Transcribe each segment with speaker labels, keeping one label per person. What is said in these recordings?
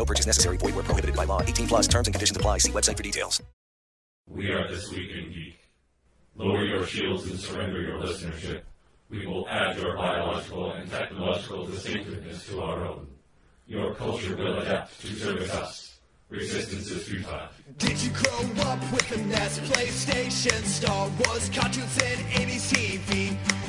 Speaker 1: No purchase necessary. Void where prohibited by law. 18 plus terms and conditions apply. See website for details.
Speaker 2: We are This Week in Geek. Lower your shields and surrender your listenership. We will add your biological and technological distinctiveness to our own. Your culture will adapt to service us. Resistance is futile.
Speaker 3: Did you grow up with the NES, PlayStation, Star Wars, cartoons, and 80s TV?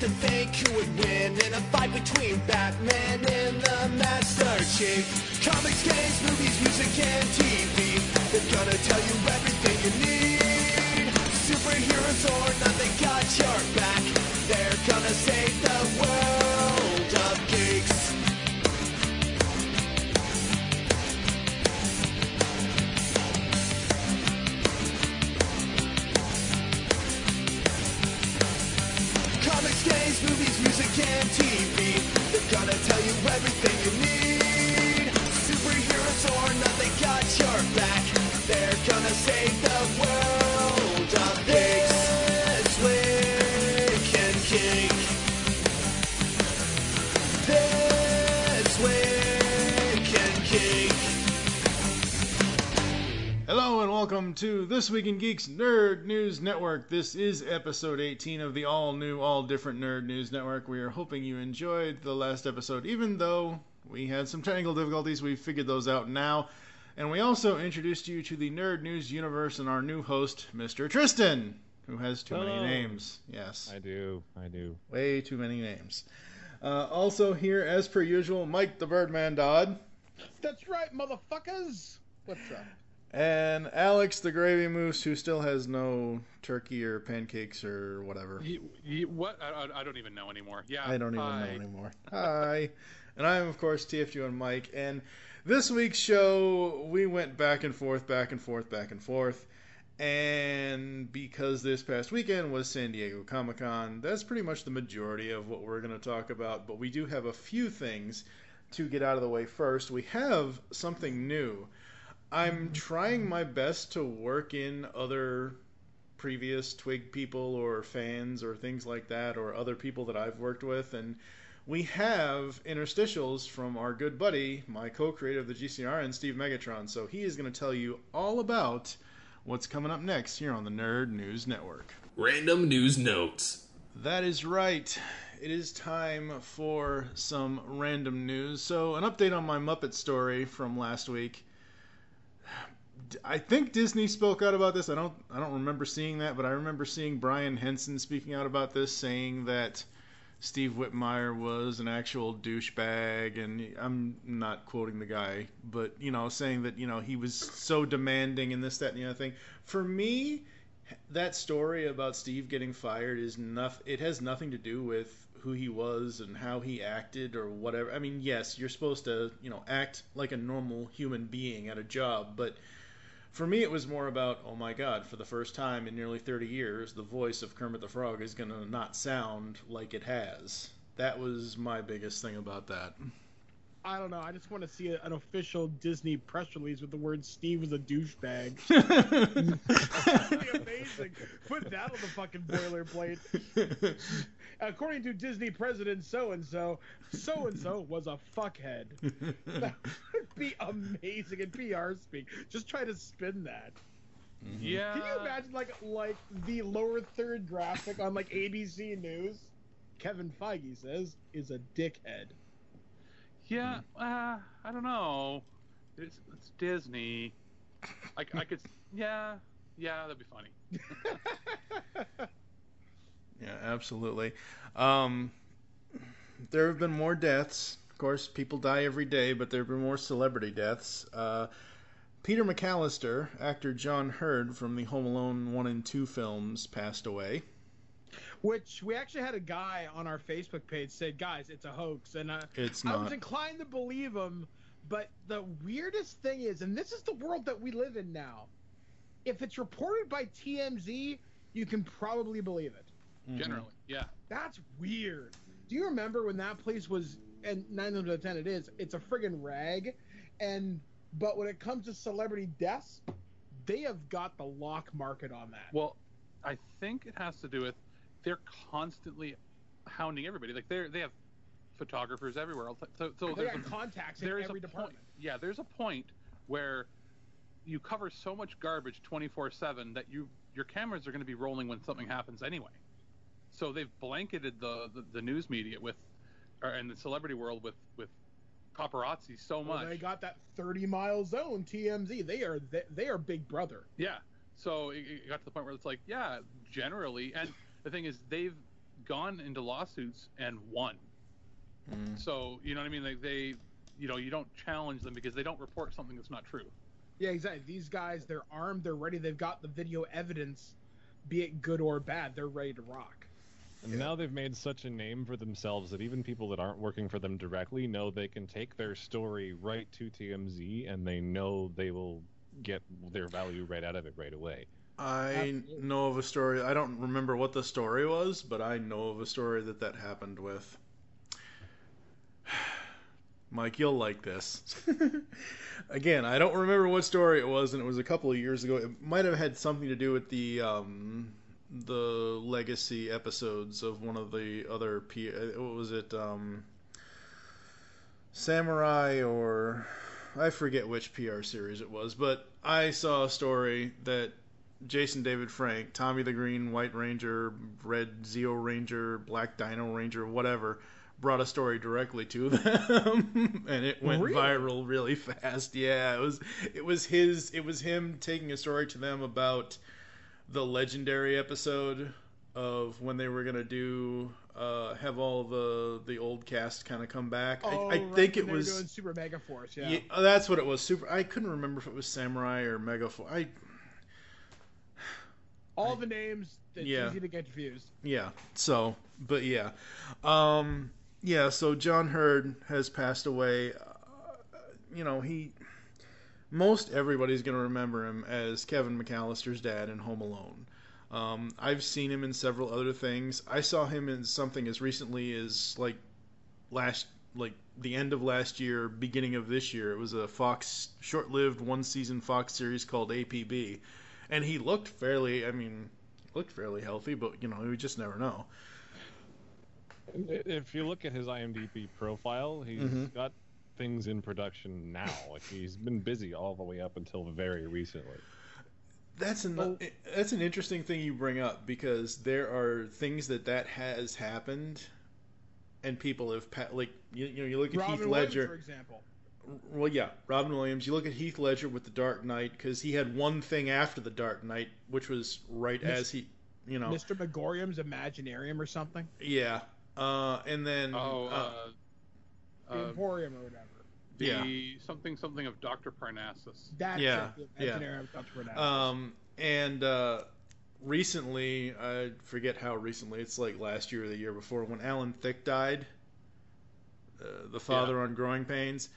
Speaker 3: To think who would win in a fight between Batman and the Master Chief? Comics, games, movies, music, and TV. They're gonna tell you everything you need. Superheroes or not, they got your back. They're gonna save the world music, TV. They're gonna tell you everything you need. Superheroes or not, they got your back. They're gonna save
Speaker 4: Hello and welcome to This Week in Geeks Nerd News Network. This is episode 18 of the all new, all different Nerd News Network. We are hoping you enjoyed the last episode, even though we had some technical difficulties. We figured those out now. And we also introduced you to the Nerd News universe and our new host, Mr. Tristan, who has too many names. Yes,
Speaker 5: I do. I do.
Speaker 4: way too many names. Uh, also here, as per usual, Mike the Birdman Dodd.
Speaker 6: That's right, motherfuckers. What's up?
Speaker 4: And Alex the Gravy Moose, who still has no turkey or pancakes or whatever.
Speaker 7: You, you, what? I, I- don't even know anymore. Yeah.
Speaker 4: I don't even
Speaker 7: hi.
Speaker 4: know anymore. Hi. And I am, of course, TFU and Mike. And this week's show, we went back and forth, back and forth, back and forth. And because this past weekend was San Diego Comic Con, that's pretty much the majority of what we're going to talk about. But we do have a few things to get out of the way first. We have something new. I'm trying my best to work in other previous Twig people or fans or things like that, or other people that I've worked with. And we have interstitials from our good buddy, my co creator of the GCR, and Steve Megatron. So he is going to tell you all about what's coming up next here on the Nerd News Network.
Speaker 8: Random news notes.
Speaker 4: That is right. It is time for some random news. So, an update on my Muppet story from last week. I think Disney spoke out about this. I don't I don't remember seeing that, but I remember seeing Brian Henson speaking out about this saying that Steve Whitmire was an actual douchebag and I'm not quoting the guy, but you know, saying that, you know, he was so demanding and this that and the other thing. For me, that story about Steve getting fired is nothing. It has nothing to do with who he was and how he acted or whatever. I mean, yes, you're supposed to, you know, act like a normal human being at a job, but for me, it was more about, oh my God, for the first time in nearly 30 years, the voice of Kermit the Frog is going to not sound like it has. That was my biggest thing about that.
Speaker 6: I don't know. I just want to see a, an official Disney press release with the word Steve was a douchebag. That'd be amazing. Put that on the fucking boilerplate. According to Disney president so and so, so and so was a fuckhead. That would be amazing in PR speak. Just try to spin that. Mm-hmm.
Speaker 7: Yeah.
Speaker 6: Can you imagine like like the lower third graphic on like ABC News? Kevin Feige says is a dickhead.
Speaker 7: Yeah. Uh, I don't know. It's, it's Disney. I, I could, yeah, yeah, that'd be funny.
Speaker 4: Yeah, absolutely. Um, there have been more deaths. Of course, people die every day, but there have been more celebrity deaths. Uh, Peter McAllister, actor John Heard from the Home Alone 1 and 2 films, passed away.
Speaker 6: Which we actually had a guy on our Facebook page said, "Guys, it's a hoax," and uh,
Speaker 4: It's
Speaker 6: I was inclined to believe him. But the weirdest thing is, and this is the world that we live in now. If it's reported by TMZ, you can probably believe it.
Speaker 4: Mm-hmm.
Speaker 7: Generally, yeah.
Speaker 6: That's weird. Do you remember when that place was? And nine out of ten, it is. It's a friggin' rag. And but when it comes to celebrity deaths, they have got the lock market on that.
Speaker 7: Well, I think it has to do with they're constantly hounding everybody. Like they they have photographers everywhere. So, so
Speaker 6: they got
Speaker 7: a,
Speaker 6: contacts in every department.
Speaker 7: point. Yeah, there's a point where you cover so much garbage 24/7 that you your cameras are going to be rolling when something happens anyway. So they've blanketed the the, the news media with, or and the celebrity world with with paparazzi so
Speaker 6: Well,
Speaker 7: much.
Speaker 6: they got that 30 mile zone TMZ. They are they, they are Big Brother.
Speaker 7: Yeah. So it, it got to the point where it's like, yeah, generally, and the thing is, they've gone into lawsuits and won.
Speaker 4: Mm.
Speaker 7: So you know what I mean? Like they, you know, you don't challenge them because they don't report something that's not true.
Speaker 6: Yeah, exactly. These guys, they're armed, they're ready, they've got the video evidence, be it good or bad, they're ready to rock.
Speaker 5: And now they've made such a name for themselves that even people that aren't working for them directly know they can take their story right to TMZ and they know they will get their value right out of it right away.
Speaker 4: I know of a story. I don't remember what the story was, but I know of a story that that happened with. Mike, you'll like this. Again, I don't remember what story it was, and it was a couple of years ago. It might have had something to do with the um, the legacy episodes of one of the other P. uh, What was it? Um, Samurai or I forget which PR series it was, but I saw a story that Jason David Frank, Tommy the Green, White Ranger, Red Zeo Ranger, Black Dino Ranger, whatever, brought a story directly to them, and it went
Speaker 6: Really?
Speaker 4: viral really fast. Yeah, it was it was his it was him taking a story to them about the legendary episode of when they were gonna do uh, have all the the old cast kind of come back. I,
Speaker 6: Oh,
Speaker 4: I
Speaker 6: right,
Speaker 4: think it was
Speaker 6: Super Mega Force, yeah.
Speaker 4: yeah, oh, that's what it was. Super. I couldn't remember if it was Samurai or Megaforce. I
Speaker 6: All the names, it's
Speaker 4: Yeah.
Speaker 6: easy to get confused.
Speaker 4: yeah. So, but yeah, um, yeah. So John Heard has passed away. Uh, you know, he. Most everybody's gonna remember him as Kevin McAllister's dad in Home Alone. Um, I've seen him in several other things. I saw him in something as recently as like last like the end of last year, beginning of this year. It was a Fox short-lived one-season Fox series called APB, and he looked fairly. I mean, looked fairly healthy, but you know, we just never know.
Speaker 5: If you look at his IMDb profile, he's
Speaker 4: Mhm.
Speaker 5: got things in production now. Like he's been busy all the way up until very recently.
Speaker 4: That's an
Speaker 6: Oh.
Speaker 4: that's an interesting thing you bring up because there are things that that has happened, and people have pa- like you, you know you look at
Speaker 6: Robin
Speaker 4: Heath
Speaker 6: Williams,
Speaker 4: Ledger.
Speaker 6: for example.
Speaker 4: Well, yeah, Robin Williams. You look at Heath Ledger with The Dark Knight because he had one thing after The Dark Knight, which was right
Speaker 6: Mis-
Speaker 4: as he, you know,
Speaker 6: Mr. Magorium's Imaginarium or something.
Speaker 4: yeah. Uh, and then
Speaker 7: Oh,
Speaker 4: uh,
Speaker 7: uh,
Speaker 6: The
Speaker 7: uh,
Speaker 6: Emporium or whatever.
Speaker 7: the
Speaker 4: yeah.
Speaker 7: something something of Doctor Parnassus.
Speaker 6: That's
Speaker 4: Yeah,
Speaker 6: it. The
Speaker 4: yeah.
Speaker 6: Imaginarium of Dr. Bernard.
Speaker 4: Um, and uh, recently, I forget how recently. It's like last year or the year before when Alan Thicke died, uh, the father on Growing Pains.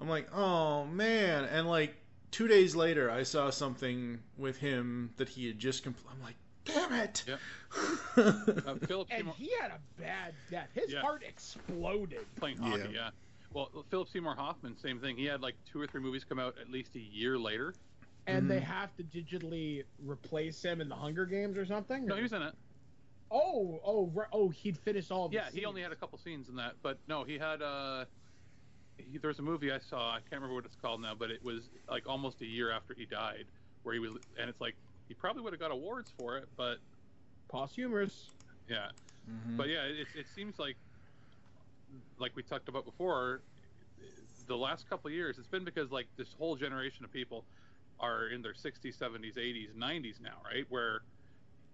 Speaker 4: I'm like, oh man! And like two days later, I saw something with him that he had just. Compl- I'm like, damn it!
Speaker 7: Yep. Uh, Philip
Speaker 6: and
Speaker 7: Seymour
Speaker 6: he had a bad death. His
Speaker 7: Yeah.
Speaker 6: heart exploded.
Speaker 7: playing hockey, yeah. Well, Philip Seymour Hoffman, same thing. He had like two or three movies come out at least a year later.
Speaker 6: And they
Speaker 4: Mhm.
Speaker 6: have to digitally replace him in the Hunger Games or something?
Speaker 7: No,
Speaker 6: or-
Speaker 7: he was in it.
Speaker 6: Oh, oh, oh, he'd finished all of the
Speaker 7: Yeah, he only had a couple scenes in that, but no, he had uh he, there was a movie I saw. I can't remember what it's called now, but it was like almost a year after he died, where he was, and it's like he probably would have got awards for it, but
Speaker 6: Posthumous.
Speaker 7: yeah,
Speaker 4: Mhm.
Speaker 7: but yeah, it, it seems like like we talked about before, the last couple of years, it's been because like this whole generation of people are in their 60s, 70s, 80s, 90s now, right? Where,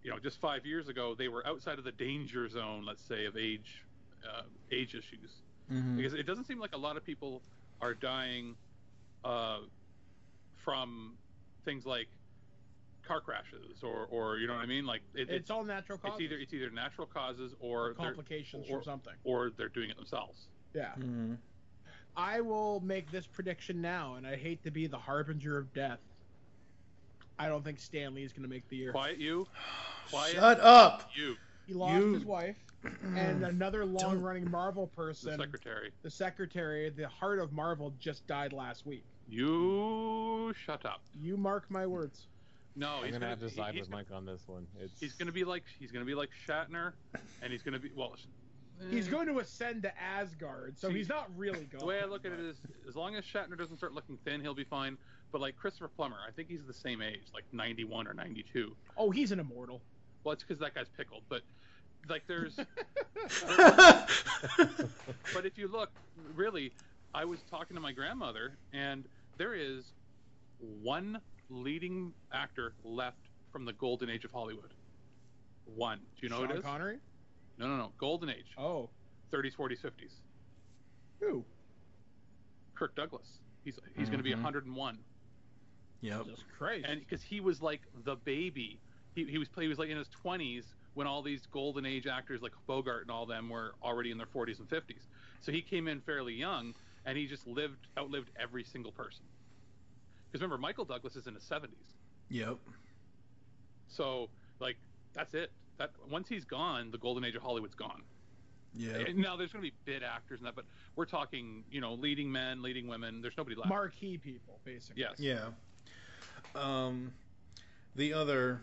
Speaker 7: you know, just five years ago they were outside of the danger zone, let's say, of age uh, age issues.
Speaker 4: Mhm.
Speaker 7: Because it doesn't seem like a lot of people are dying uh, from things like car crashes or, or you know what I mean? Like it,
Speaker 6: It's all natural
Speaker 7: It's
Speaker 6: causes.
Speaker 7: either it's either natural causes or,
Speaker 6: Or complications
Speaker 7: or,
Speaker 6: from something.
Speaker 7: or they're doing it themselves.
Speaker 6: Yeah.
Speaker 4: Mhm.
Speaker 6: I will make this prediction now, and I hate to be the harbinger of death. I don't think Stan Lee is going to make the year.
Speaker 7: Quiet you. Quiet
Speaker 4: Shut up.
Speaker 7: you.
Speaker 6: He lost
Speaker 4: You-
Speaker 6: his wife, and another long-running Marvel person,
Speaker 7: The secretary.
Speaker 6: the secretary, the heart of Marvel, just died last week.
Speaker 7: You shut up.
Speaker 6: You mark my words.
Speaker 7: No,
Speaker 5: I'm
Speaker 7: he's
Speaker 5: gonna have to
Speaker 7: he-
Speaker 5: side
Speaker 7: he's
Speaker 5: with Mike on this one. It's
Speaker 7: He's gonna be like he's gonna be like Shatner, and he's gonna be well.
Speaker 6: He's going to ascend to Asgard, so
Speaker 7: See,
Speaker 6: he's not really
Speaker 7: The
Speaker 6: going.
Speaker 7: way I look at it is, as long as Shatner doesn't start looking thin, he'll be fine. But like Christopher Plummer, I think he's the same age, like 91 or 92.
Speaker 6: Oh, he's an immortal.
Speaker 7: Well, it's because that guy's pickled, but like there's. but if you look, really, I was talking to my grandmother, and there is one leading actor left from the golden age of Hollywood. One. Do you know
Speaker 6: Sean
Speaker 7: who it is?
Speaker 6: Connery?
Speaker 7: No, no, no. Golden age.
Speaker 6: Oh,
Speaker 7: 30s, 40s, 50s.
Speaker 6: who?
Speaker 7: Kirk Douglas. He's he's going to be
Speaker 4: Mhm.
Speaker 7: 101,
Speaker 4: Yep.
Speaker 6: Jesus Christ.
Speaker 7: and because he was like the baby, he, he was he was like in his 20s when all these golden age actors like Bogart and all them were already in their 40s and 50s. So he came in fairly young, and he just lived outlived every single person. Because remember, Michael Douglas is in his 70s,
Speaker 4: Yep.
Speaker 7: so like that's it. That once he's gone, the golden age of Hollywood's gone. Yeah. Now there's going to be bit actors and that, but we're talking, you know, leading men, leading women. There's nobody left.
Speaker 6: Marquee people, basically.
Speaker 7: Yes.
Speaker 4: Yeah. Um, the other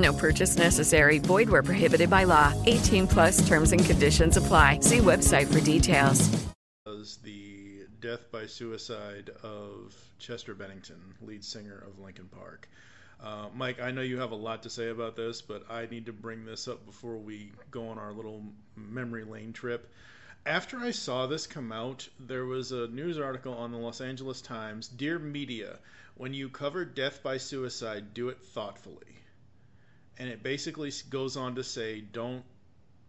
Speaker 9: No purchase necessary. Void where prohibited by law. 18 plus terms and conditions apply. See website for details.
Speaker 4: was the death by suicide of Chester Bennington, lead singer of Linkin Park. Uh, Mike, I know you have a lot to say about this, but I need to bring this up before we go on our little memory lane trip. After I saw this come out, there was a news article on the Los Angeles Times Dear media, when you cover death by suicide, do it thoughtfully. And it basically goes on to say don't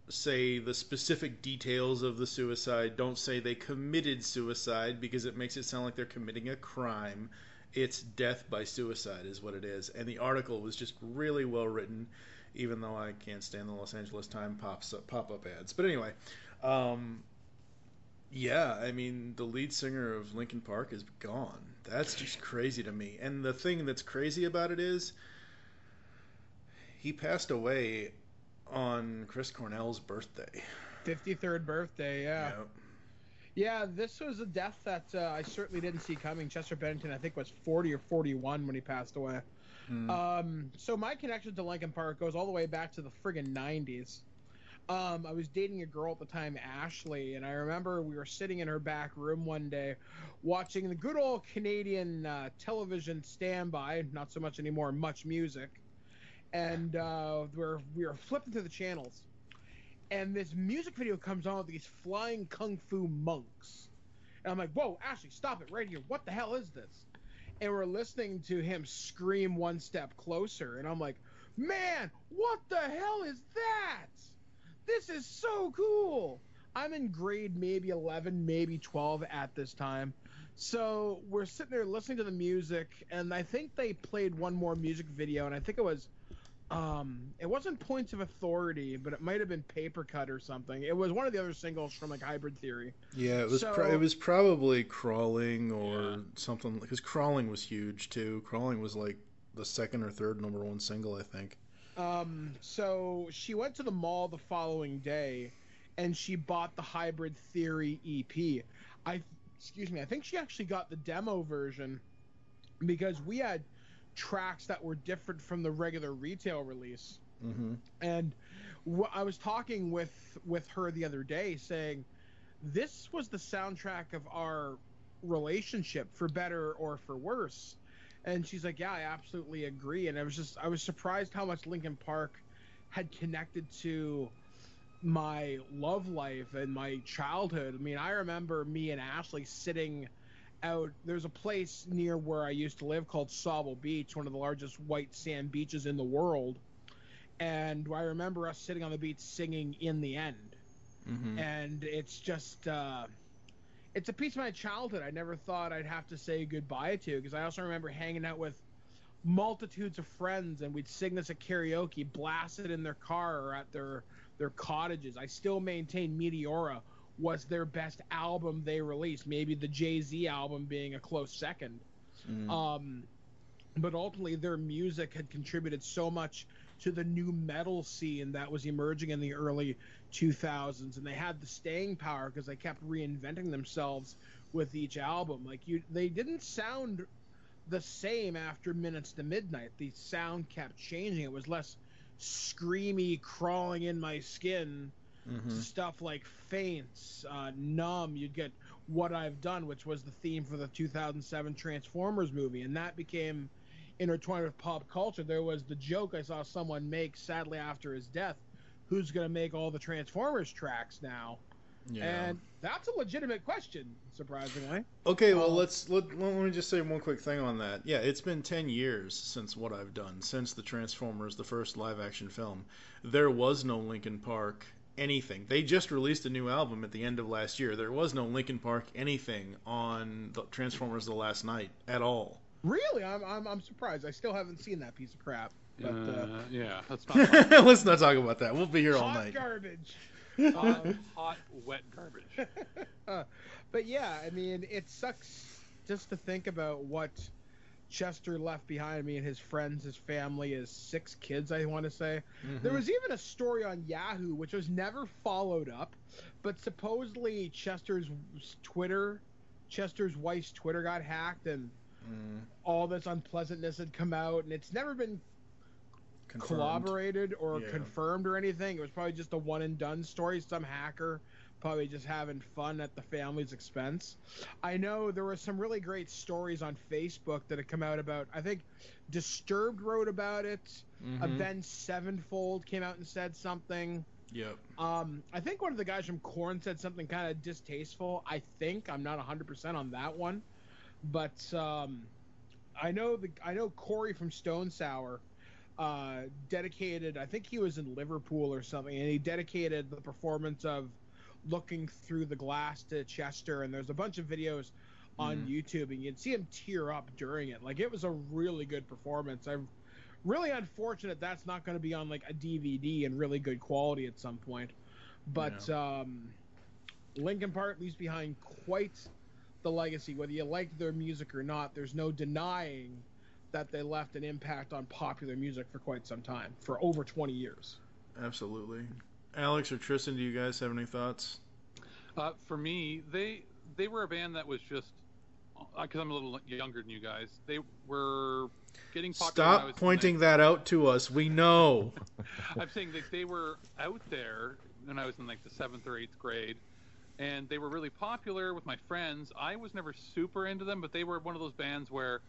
Speaker 4: say the specific details of the suicide. Don't say they committed suicide because it makes it sound like they're committing a crime. It's death by suicide, is what it is. And the article was just really well written, even though I can't stand the Los Angeles Times pops up, pop up ads. But anyway, um, yeah, I mean, the lead singer of Linkin Park is gone. That's just crazy to me. And the thing that's crazy about it is he passed away on Chris Cornell's birthday.
Speaker 6: 53rd birthday, yeah.
Speaker 4: Yep.
Speaker 6: Yeah, this was a death that uh, I certainly didn't see coming. Chester Bennington, I think, was 40 or 41 when he passed away.
Speaker 4: Hmm.
Speaker 6: Um, so my connection to Linkin Park goes all the way back to the friggin' 90s. Um, I was dating a girl at the time, Ashley, and I remember we were sitting in her back room one day watching the good old Canadian uh, television standby, not so much anymore, MuchMusic. And uh, we're, we were flipping through the channels and this music video comes on with these flying kung fu monks. And I'm like, whoa, Ashley, stop it right here. What the hell is this? And we're listening to him scream one step closer. And I'm like, man, what the hell is that? This is so cool. I'm in grade maybe 11, maybe 12 at this time. So we're sitting there listening to the music, and I think they played one more music video, and I think it was um it wasn't points of authority but it might have been paper cut or something it was one of the other singles from like hybrid theory
Speaker 4: Yeah, it was
Speaker 6: So-
Speaker 4: pro- it was probably crawling or something because crawling was huge too. Crawling was like the second or third number one single, I think.
Speaker 6: um so she went to the mall the following day and she bought the hybrid theory ep i excuse me i think she actually got the demo version because we had tracks that were different from the regular retail release
Speaker 4: Mm-hmm.
Speaker 6: And wh- I was talking with with her the other day, saying this was the soundtrack of our relationship, for better or for worse. And she's like, "Yeah, I absolutely agree." And I was just I was surprised how much Linkin Park had connected to my love life and my childhood. I mean, I remember me and Ashley sitting out. There's a place near where I used to live called Sauble Beach, one of the largest white sand beaches in the world. And I remember us sitting on the beach singing "In the End,"
Speaker 4: Mm-hmm.
Speaker 6: and it's just. Uh, it's a piece of my childhood I never thought I'd have to say goodbye to because I also remember hanging out with multitudes of friends and we'd sing this at karaoke, blast it in their car or at their their cottages. I still maintain Meteora was their best album they released, maybe the Jay Z album being a close second.
Speaker 4: Mm.
Speaker 6: Um, but ultimately, their music had contributed so much to the nu metal scene that was emerging in the early 2000s, and they had the staying power because they kept reinventing themselves with each album. Like you, they didn't sound the same after Minutes to Midnight. The sound kept changing. It was less screamy, crawling in my skin
Speaker 4: Mhm.
Speaker 6: stuff like Faints, uh, Numb. You'd get What I've Done, which was the theme for the 2007 Transformers movie, and that became intertwined with pop culture. There was the joke I saw someone make, sadly after his death, who's going to make all the Transformers tracks now?
Speaker 4: Yeah.
Speaker 6: And that's a legitimate question, surprisingly.
Speaker 4: Okay, well
Speaker 6: Um,
Speaker 4: let's let, let me just say one quick thing on that. Yeah, it's been 10 years since what I've done, since the Transformers, the first live action film. There was no Linkin Park anything. They just released a new album at the end of last year. There was no Linkin Park anything on the Transformers the Last Knight at all.
Speaker 6: Really, I'm, I'm, I'm surprised. I still haven't seen that piece of crap. But, uh,
Speaker 7: Uh, yeah, that's not.
Speaker 4: Let's not talk about that. We'll be here all night.
Speaker 6: garbage.
Speaker 7: hot,
Speaker 6: Um,
Speaker 7: hot, wet garbage.
Speaker 6: uh, but yeah, I mean, it sucks just to think about what Chester left behind me and his friends, his family, his six kids, I want to say.
Speaker 4: Mhm.
Speaker 6: There was even a story on Yahoo, which was never followed up, but supposedly Chester's Twitter, Chester's wife's Twitter got hacked and
Speaker 4: Mm,
Speaker 6: all this unpleasantness had come out, and it's never been
Speaker 4: confirmed.
Speaker 6: corroborated or
Speaker 4: Yeah.
Speaker 6: confirmed or anything. It was probably just a one and done story. Some hacker probably just having fun at the family's expense. I know there were some really great stories on Facebook that had come out about. I think Disturbed wrote about it.
Speaker 4: Mhm.
Speaker 6: Avenged Sevenfold came out and said something.
Speaker 4: Yep.
Speaker 6: Um, I think one of the guys from Korn said something kind of distasteful. I think I'm not 100% on that one, but um, I know the I know Corey from Stone Sour uh, dedicated. I think he was in Liverpool or something, and he dedicated the performance of "Looking Through the Glass" to Chester. And there's a bunch of videos on
Speaker 4: Mhm.
Speaker 6: YouTube, and you'd see him tear up during it. Like it was a really good performance. I'm really unfortunate that's not going to be on like a DVD in really good quality at some point. But um, Linkin Park leaves behind quite the legacy. Whether you like their music or not, there's no denying that they left an impact on popular music for quite some time, for over 20 years.
Speaker 4: Absolutely. Alex or Tristan, do you guys have any thoughts?
Speaker 7: Uh, for me, they they were a band that was just because I'm a little younger than you guys. They were getting popular.
Speaker 4: Stop pointing that out to us. We know.
Speaker 7: I'm saying that they were out there when I was in like the seventh or eighth grade, and they were really popular with my friends. I was never super into them, but they were one of those bands where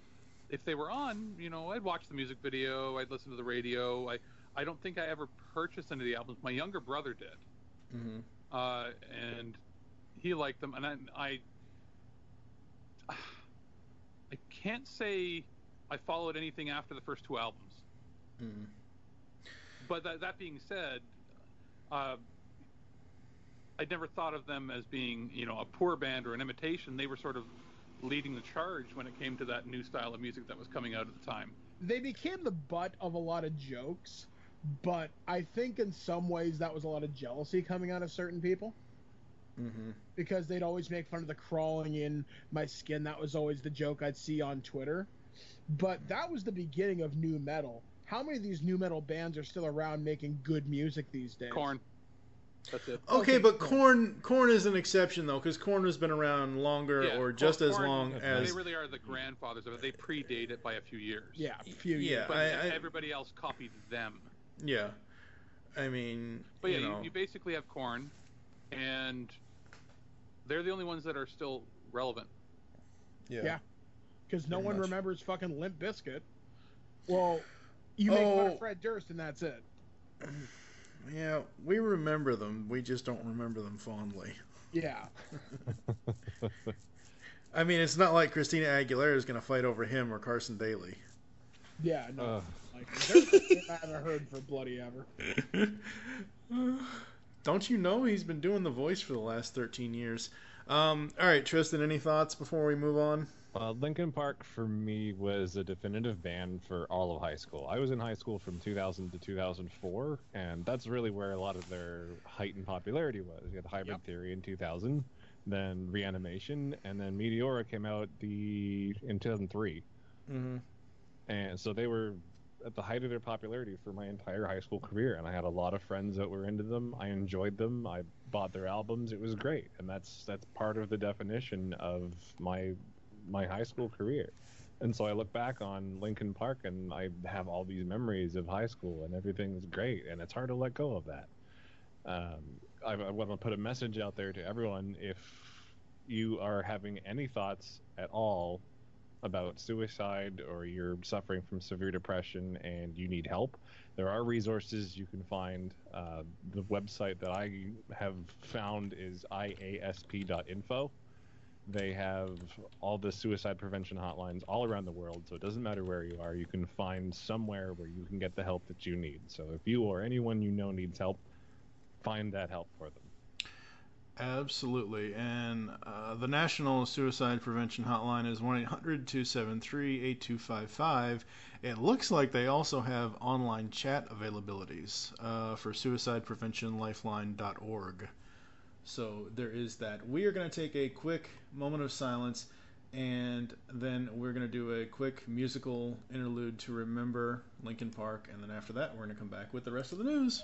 Speaker 7: if they were on, you know, I'd watch the music video, I'd listen to the radio. I I don't think I ever purchased any of the albums. My younger brother did,
Speaker 4: mm-hmm.
Speaker 7: uh, and he liked them, and I, I I can't say I followed anything after the first two albums.
Speaker 4: Mm.
Speaker 7: But that, that being said, uh, I never thought of them as being, you know, a poor band or an imitation. They were sort of leading the charge when it came to that new style of music that was coming out at the time.
Speaker 6: They became the butt of a lot of jokes, but I think in some ways that was a lot of jealousy coming out of certain people.
Speaker 4: Mm-hmm.
Speaker 6: because they'd always make fun of the crawling in my skin. That was always the joke I'd see on Twitter. But that was the beginning of nu metal. How many of these nu metal bands are still around making good music these days?
Speaker 7: Korn. That's it.
Speaker 4: Okay, but Korn Korn is an exception though, because Korn has been around longer
Speaker 7: Yeah,
Speaker 4: or just as
Speaker 7: Korn,
Speaker 4: long as.
Speaker 7: They really are the grandfathers of it. They predate it by a few years.
Speaker 6: Yeah, a few
Speaker 4: Yeah,
Speaker 6: years.
Speaker 7: But
Speaker 4: I- I-
Speaker 7: everybody else copied them.
Speaker 4: Yeah. I mean,
Speaker 7: But yeah,
Speaker 4: you
Speaker 7: you,
Speaker 4: know,
Speaker 7: you basically have Korn, and they're the only ones that are still relevant.
Speaker 6: Yeah. Because no
Speaker 4: Pretty
Speaker 6: one
Speaker 4: much.
Speaker 6: remembers fucking Limp Bizkit. Well, you make fun
Speaker 4: Oh.
Speaker 6: of Fred Durst and that's it.
Speaker 4: yeah, we remember them. We just don't remember them fondly.
Speaker 6: Yeah.
Speaker 4: I mean, it's not like Christina Aguilera is going to fight over him or Carson Daly.
Speaker 6: Yeah, no.
Speaker 5: Ugh.
Speaker 6: Like, there's a name I haven't heard for bloody ever.
Speaker 4: Don't you know he's been doing the voice for the last 13 years? Um, all right, Tristan, any thoughts before we move on?
Speaker 5: Uh, Linkin Park for me was a definitive band for all of high school. I was in high school from 2000 to 2004, and that's really where a lot of their heightened popularity was. You had Hybrid Theory in 2000, then Reanimation, and then Meteora came out the in 2003.
Speaker 4: Mm-hmm.
Speaker 5: And so they were at the height of their popularity for my entire high school career, and I had a lot of friends that were into them. I enjoyed them. I bought their albums. It was great, and that's that's part of the definition of my my high school career. And so I look back on Linkin Park, and I have all these memories of high school, and everything's great, and it's hard to let go of that. Um, I, I want to put a message out there to everyone: if you are having any thoughts at all about suicide or you're suffering from severe depression and you need help, there are resources you can find. Uh, the website that I have found is iasp.info. They have all the suicide prevention hotlines all around the world, so it doesn't matter where you are. You can find somewhere where you can get the help that you need. So if you or anyone you know needs help, find that help for them.
Speaker 4: Absolutely. And uh, the National Suicide Prevention Hotline is 1 800 273 8255. It looks like they also have online chat availabilities uh, for suicidepreventionlifeline.org. So there is that. We are going to take a quick moment of silence and then we're going to do a quick musical interlude to remember Linkin Park. And then after that, we're going to come back with the rest of the news.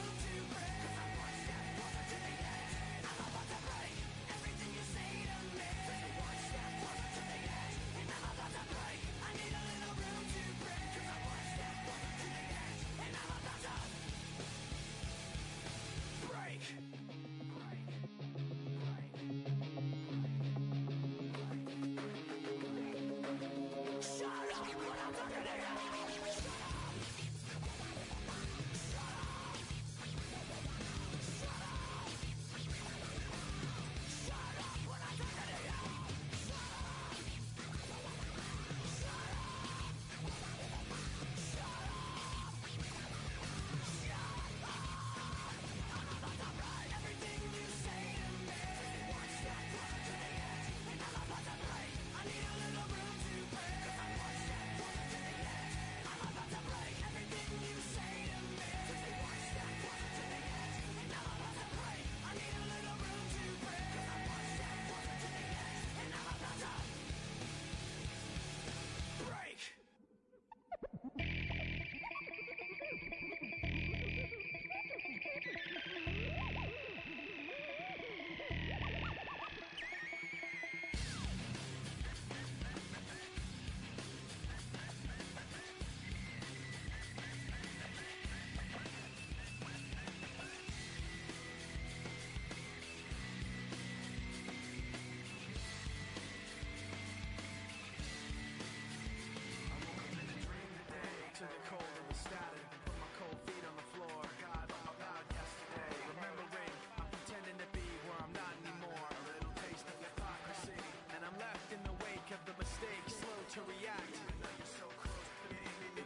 Speaker 10: react.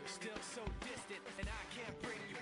Speaker 10: Still so distant and I can't bring you.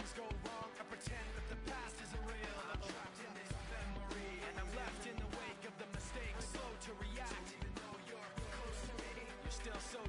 Speaker 10: things go wrong, I pretend that the past isn't real. I'm trapped in this memory, and I'm left in the wake of the mistakes. Slow to react, even though you're close to me, you're still so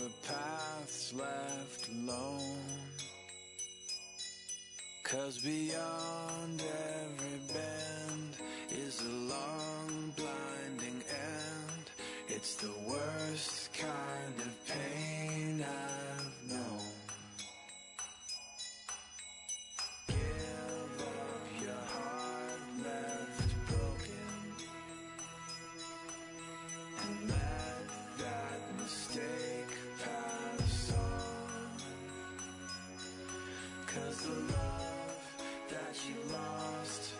Speaker 10: for paths left alone. Cause beyond Cause the love that you lost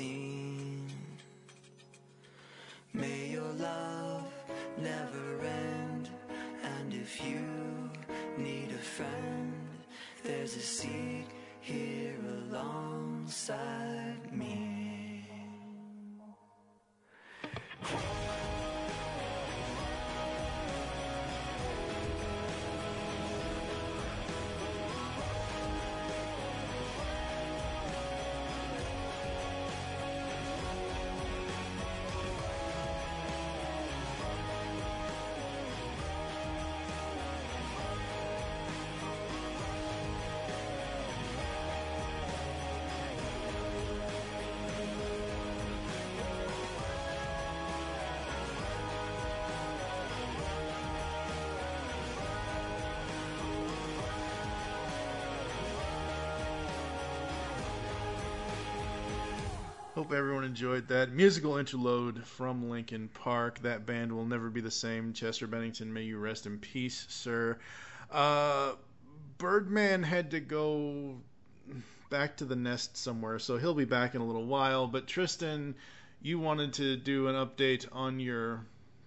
Speaker 10: unseen.
Speaker 4: Hope everyone enjoyed that musical interlude from Linkin Park. That band will never be the same. Chester Bennington, may you rest in peace, sir. Uh, Birdman had to go back to the nest somewhere, so he'll be back in a little while. But Tristan, you wanted to do an update on your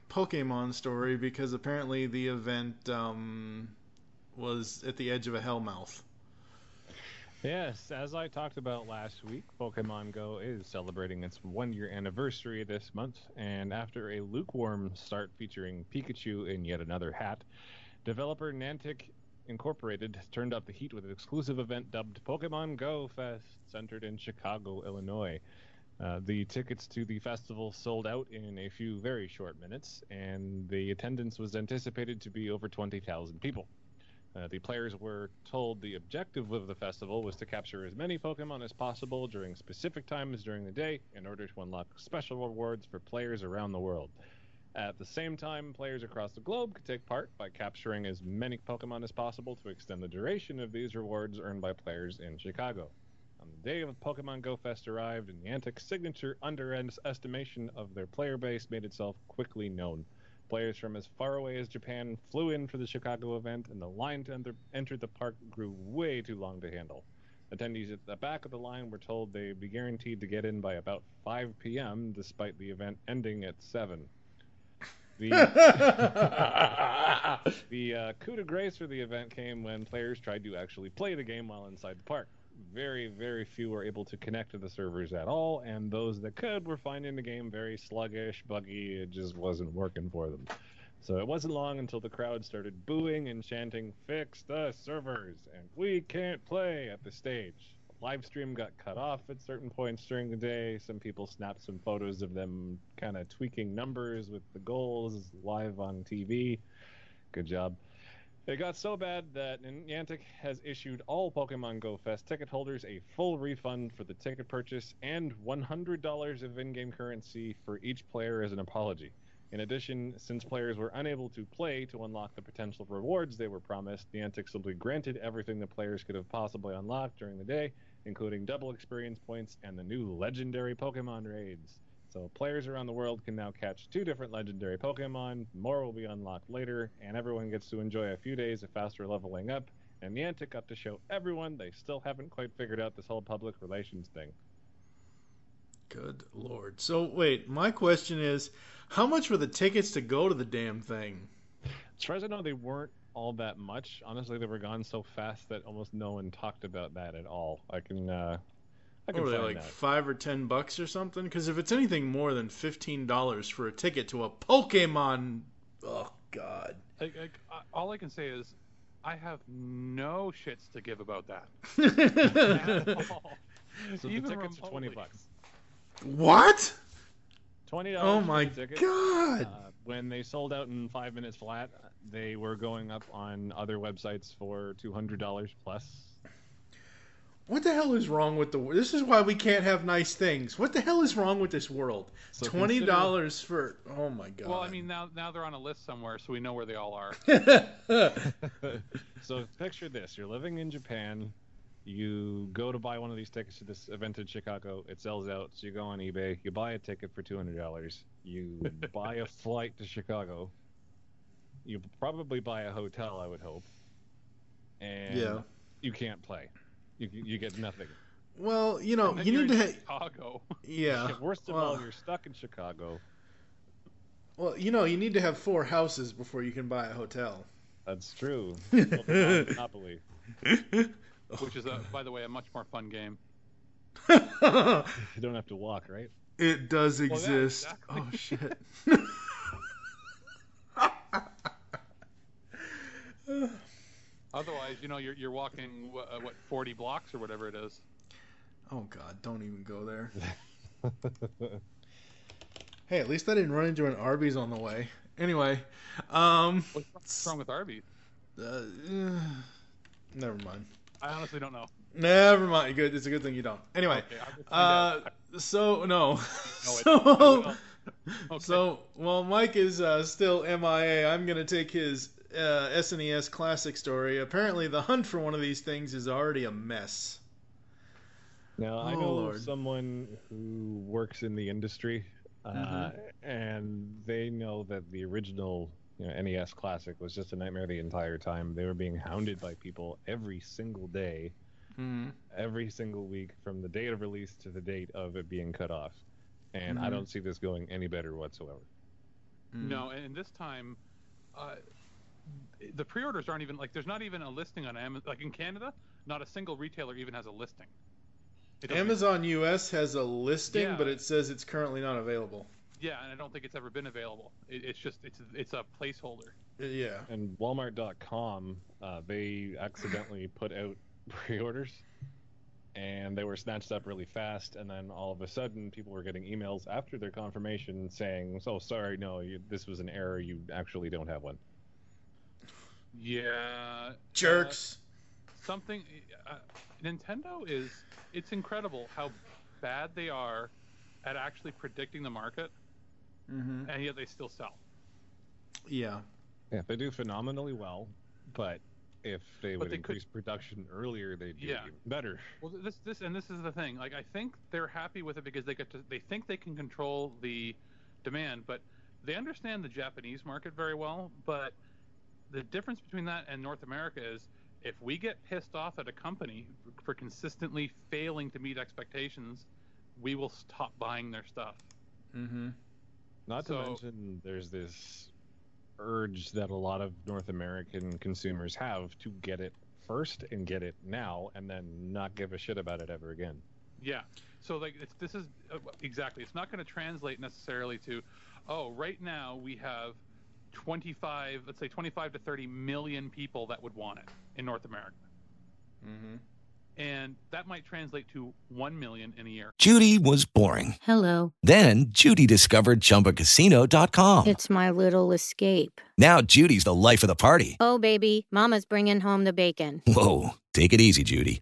Speaker 4: Pokemon story because apparently the event um, was at the edge of a hellmouth.
Speaker 5: Yes, as I talked about last week, Pokemon Go is celebrating its one year anniversary this month, and after a lukewarm start featuring Pikachu in yet another hat, developer Niantic Incorporated turned up the heat with an exclusive event dubbed Pokemon Go Fest, centered in Chicago, Illinois. Uh, the tickets to the festival sold out in a few very short minutes, and the attendance was anticipated to be over 20,000 people. Uh, the players were told the objective of the festival was to capture as many Pokemon as possible during specific times during the day in order to unlock special rewards for players around the world. At the same time, players across the globe could take part by capturing as many Pokemon as possible to extend the duration of these rewards earned by players in Chicago. On the day of Pokemon Go Fest arrived, and the Niantic's signature underestimation of their player base made itself quickly known. Players from as far away as Japan flew in for the Chicago event, and the line to enter, enter the park grew way too long to handle. Attendees at the back of the line were told they'd be guaranteed to get in by about 5 p.m., despite the event ending at 7. The, the uh, coup de grace for the event came when players tried to actually play the game while inside the park. Very, very few were able to connect to the servers at all, and those that could were finding the game very sluggish, buggy. It just wasn't working for them. So it wasn't long until the crowd started booing and chanting, Fix the servers, and we can't play at the stage. live stream got cut off at certain points during the day. Some people snapped some photos of them kind of tweaking numbers with the goals live on TV. Good job. It got so bad that Niantic has issued all Pokemon Go Fest ticket holders a full refund for the ticket purchase and $100 of in game currency for each player as an apology. In addition, since players were unable to play to unlock the potential rewards they were promised, Niantic simply granted everything the players could have possibly unlocked during the day, including double experience points and the new legendary Pokemon raids. So players around the world can now catch two different legendary Pokemon. More will be unlocked later, and everyone gets to enjoy a few days of faster leveling up. And Niantic got to show everyone they still haven't quite figured out this whole public relations thing.
Speaker 4: Good lord. So wait, my question is, how much were the tickets to go to the damn thing?
Speaker 5: As far as I know, they weren't all that much. Honestly, they were gone so fast that almost no one talked about that at all. I can, uh, I
Speaker 4: What
Speaker 5: can
Speaker 4: were they
Speaker 5: find
Speaker 4: like
Speaker 5: that.
Speaker 4: five or ten bucks or something? Because if it's anything more than fifteen dollars for a ticket to a Pokemon, oh god.
Speaker 7: I, I, I- all I can say is, I have no shits to give about that. At all.
Speaker 5: So the
Speaker 7: Even
Speaker 5: tickets are twenty
Speaker 7: remotely.
Speaker 5: bucks.
Speaker 4: What?
Speaker 5: Twenty dollars.
Speaker 4: Oh my God.
Speaker 5: Uh, when they sold out in five minutes flat, they were going up on other websites for two hundred dollars plus.
Speaker 4: What the hell is wrong with the? This is why we can't have nice things. What the hell is wrong with this world?
Speaker 5: So
Speaker 4: Twenty dollars for? Oh my god.
Speaker 7: Well, I mean, now now they're on a list somewhere, so we know where they all are.
Speaker 5: so picture this: you're living in Japan. You go to buy one of these tickets to this event in Chicago. It sells out, so you go on eBay. You buy a ticket for two hundred dollars. You buy a flight to Chicago. You probably buy a hotel, I would hope. And
Speaker 4: Yeah.
Speaker 5: you can't play. You you get nothing.
Speaker 4: well, you know, you need to. Ha-
Speaker 7: Chicago.
Speaker 4: yeah.
Speaker 5: Worst of
Speaker 4: well,
Speaker 5: all, you're stuck in Chicago.
Speaker 4: well, you know, you need to have four houses before you can buy a hotel.
Speaker 5: That's true. Monopoly.
Speaker 7: which is, a, by the way, a much more fun game.
Speaker 5: You don't have to walk, right?
Speaker 4: It does
Speaker 7: Well, yeah,
Speaker 4: exist.
Speaker 7: exactly.
Speaker 4: Oh shit.
Speaker 7: Otherwise, you know, you're you're walking what, uh, what 40 blocks or whatever it is.
Speaker 4: Oh god, don't even go there. Hey, at least I didn't run into an Arby's on the way. Anyway, um,
Speaker 7: What's wrong with Arby's?
Speaker 4: uh, uh, never mind.
Speaker 7: I honestly don't know.
Speaker 4: Never mind. Good. It's a good thing you don't. Anyway,
Speaker 7: Okay, I'll just find
Speaker 4: uh, so no,
Speaker 7: No,
Speaker 4: so
Speaker 7: Okay.
Speaker 4: so while Mike is uh, still MIA, I'm gonna take his uh, SNES Classic story. Apparently, the hunt for one of these things is already a mess.
Speaker 5: Now I
Speaker 4: Oh,
Speaker 5: know
Speaker 4: Lord.
Speaker 5: someone who works in the industry, uh,
Speaker 4: Mhm.
Speaker 5: and they know that the original you know, NES Classic was just a nightmare the entire time. They were being hounded by people every single day,
Speaker 4: Mm-hmm.
Speaker 5: every single week, from the date of release to the date of it being cut off. And I
Speaker 4: Mhm.
Speaker 5: don't see this going any better whatsoever.
Speaker 7: No, and this time, uh, the pre-orders aren't even like. There's not even a listing on Amazon. Like in Canada, not a single retailer even has a listing. It doesn't-
Speaker 4: Amazon US has a listing,
Speaker 7: Yeah.
Speaker 4: but it says it's currently not available.
Speaker 7: Yeah, and I don't think it's ever been available. It, it's just it's it's a placeholder.
Speaker 4: Uh, Yeah.
Speaker 5: And Walmart.com, uh, they accidentally put out pre-orders, and they were snatched up really fast. And then all of a sudden, people were getting emails after their confirmation saying, "So sorry, no, you, this was an error. You actually don't have one."
Speaker 7: Yeah.
Speaker 4: Jerks.
Speaker 7: uh, something. Uh, Nintendo is. It's incredible how bad they are at actually predicting the market,
Speaker 4: Mm-hmm.
Speaker 7: and yet they still sell.
Speaker 4: Yeah.
Speaker 5: Yeah, they do phenomenally well, but if they
Speaker 7: But
Speaker 5: would
Speaker 7: they could-
Speaker 5: increase production earlier, they'd do
Speaker 7: Yeah.
Speaker 5: even better.
Speaker 7: Well, this this and this is the thing. Like I think they're happy with it because they get to they think they can control the demand, but they understand the Japanese market very well. But the difference between that and North America is if we get pissed off at a company for consistently failing to meet expectations, we will stop buying their stuff.
Speaker 4: Mm-hmm.
Speaker 5: Not to mention, there's this urge that a lot of North American consumers have to get it first and get it now, and then not give a shit about it ever again.
Speaker 7: Yeah. So like it's, this is uh, exactly. It's not going to translate necessarily to, oh, right now we have 25, let's say 25 to 30 million people that would want it in North America.
Speaker 4: Mm-hmm.
Speaker 7: and that might translate to one million in a year.
Speaker 1: Judy was boring.
Speaker 11: Hello.
Speaker 1: Then Judy discovered ChumbaCasino.com.
Speaker 11: It's my little escape.
Speaker 1: Now Judy's the life of the party.
Speaker 11: Oh, baby, Mama's bringing home the bacon.
Speaker 1: Whoa, take it easy, Judy.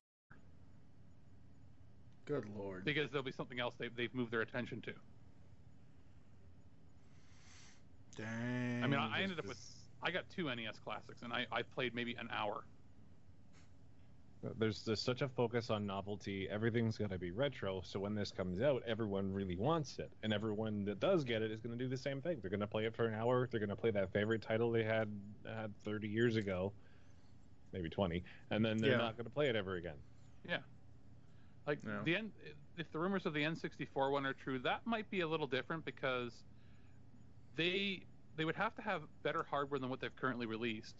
Speaker 4: Good.
Speaker 7: Because there'll be something else they've, they've moved their attention to.
Speaker 4: Dang.
Speaker 7: I mean, I, I ended up with I got two NES classics, and I, I played maybe an hour.
Speaker 5: There's just such a focus on novelty. Everything's going to be retro. So when this comes out, everyone really wants it, and everyone that does get it is going to do the same thing. They're going to play it for an hour. They're going to play that favorite title they had had 30 years ago, maybe 20, and then they're
Speaker 7: Yeah.
Speaker 5: not going to play it ever again.
Speaker 7: Yeah. Like
Speaker 5: Yeah.
Speaker 7: the N, if the rumors of the N64 one are true, that might be a little different because they they would have to have better hardware than what they've currently released.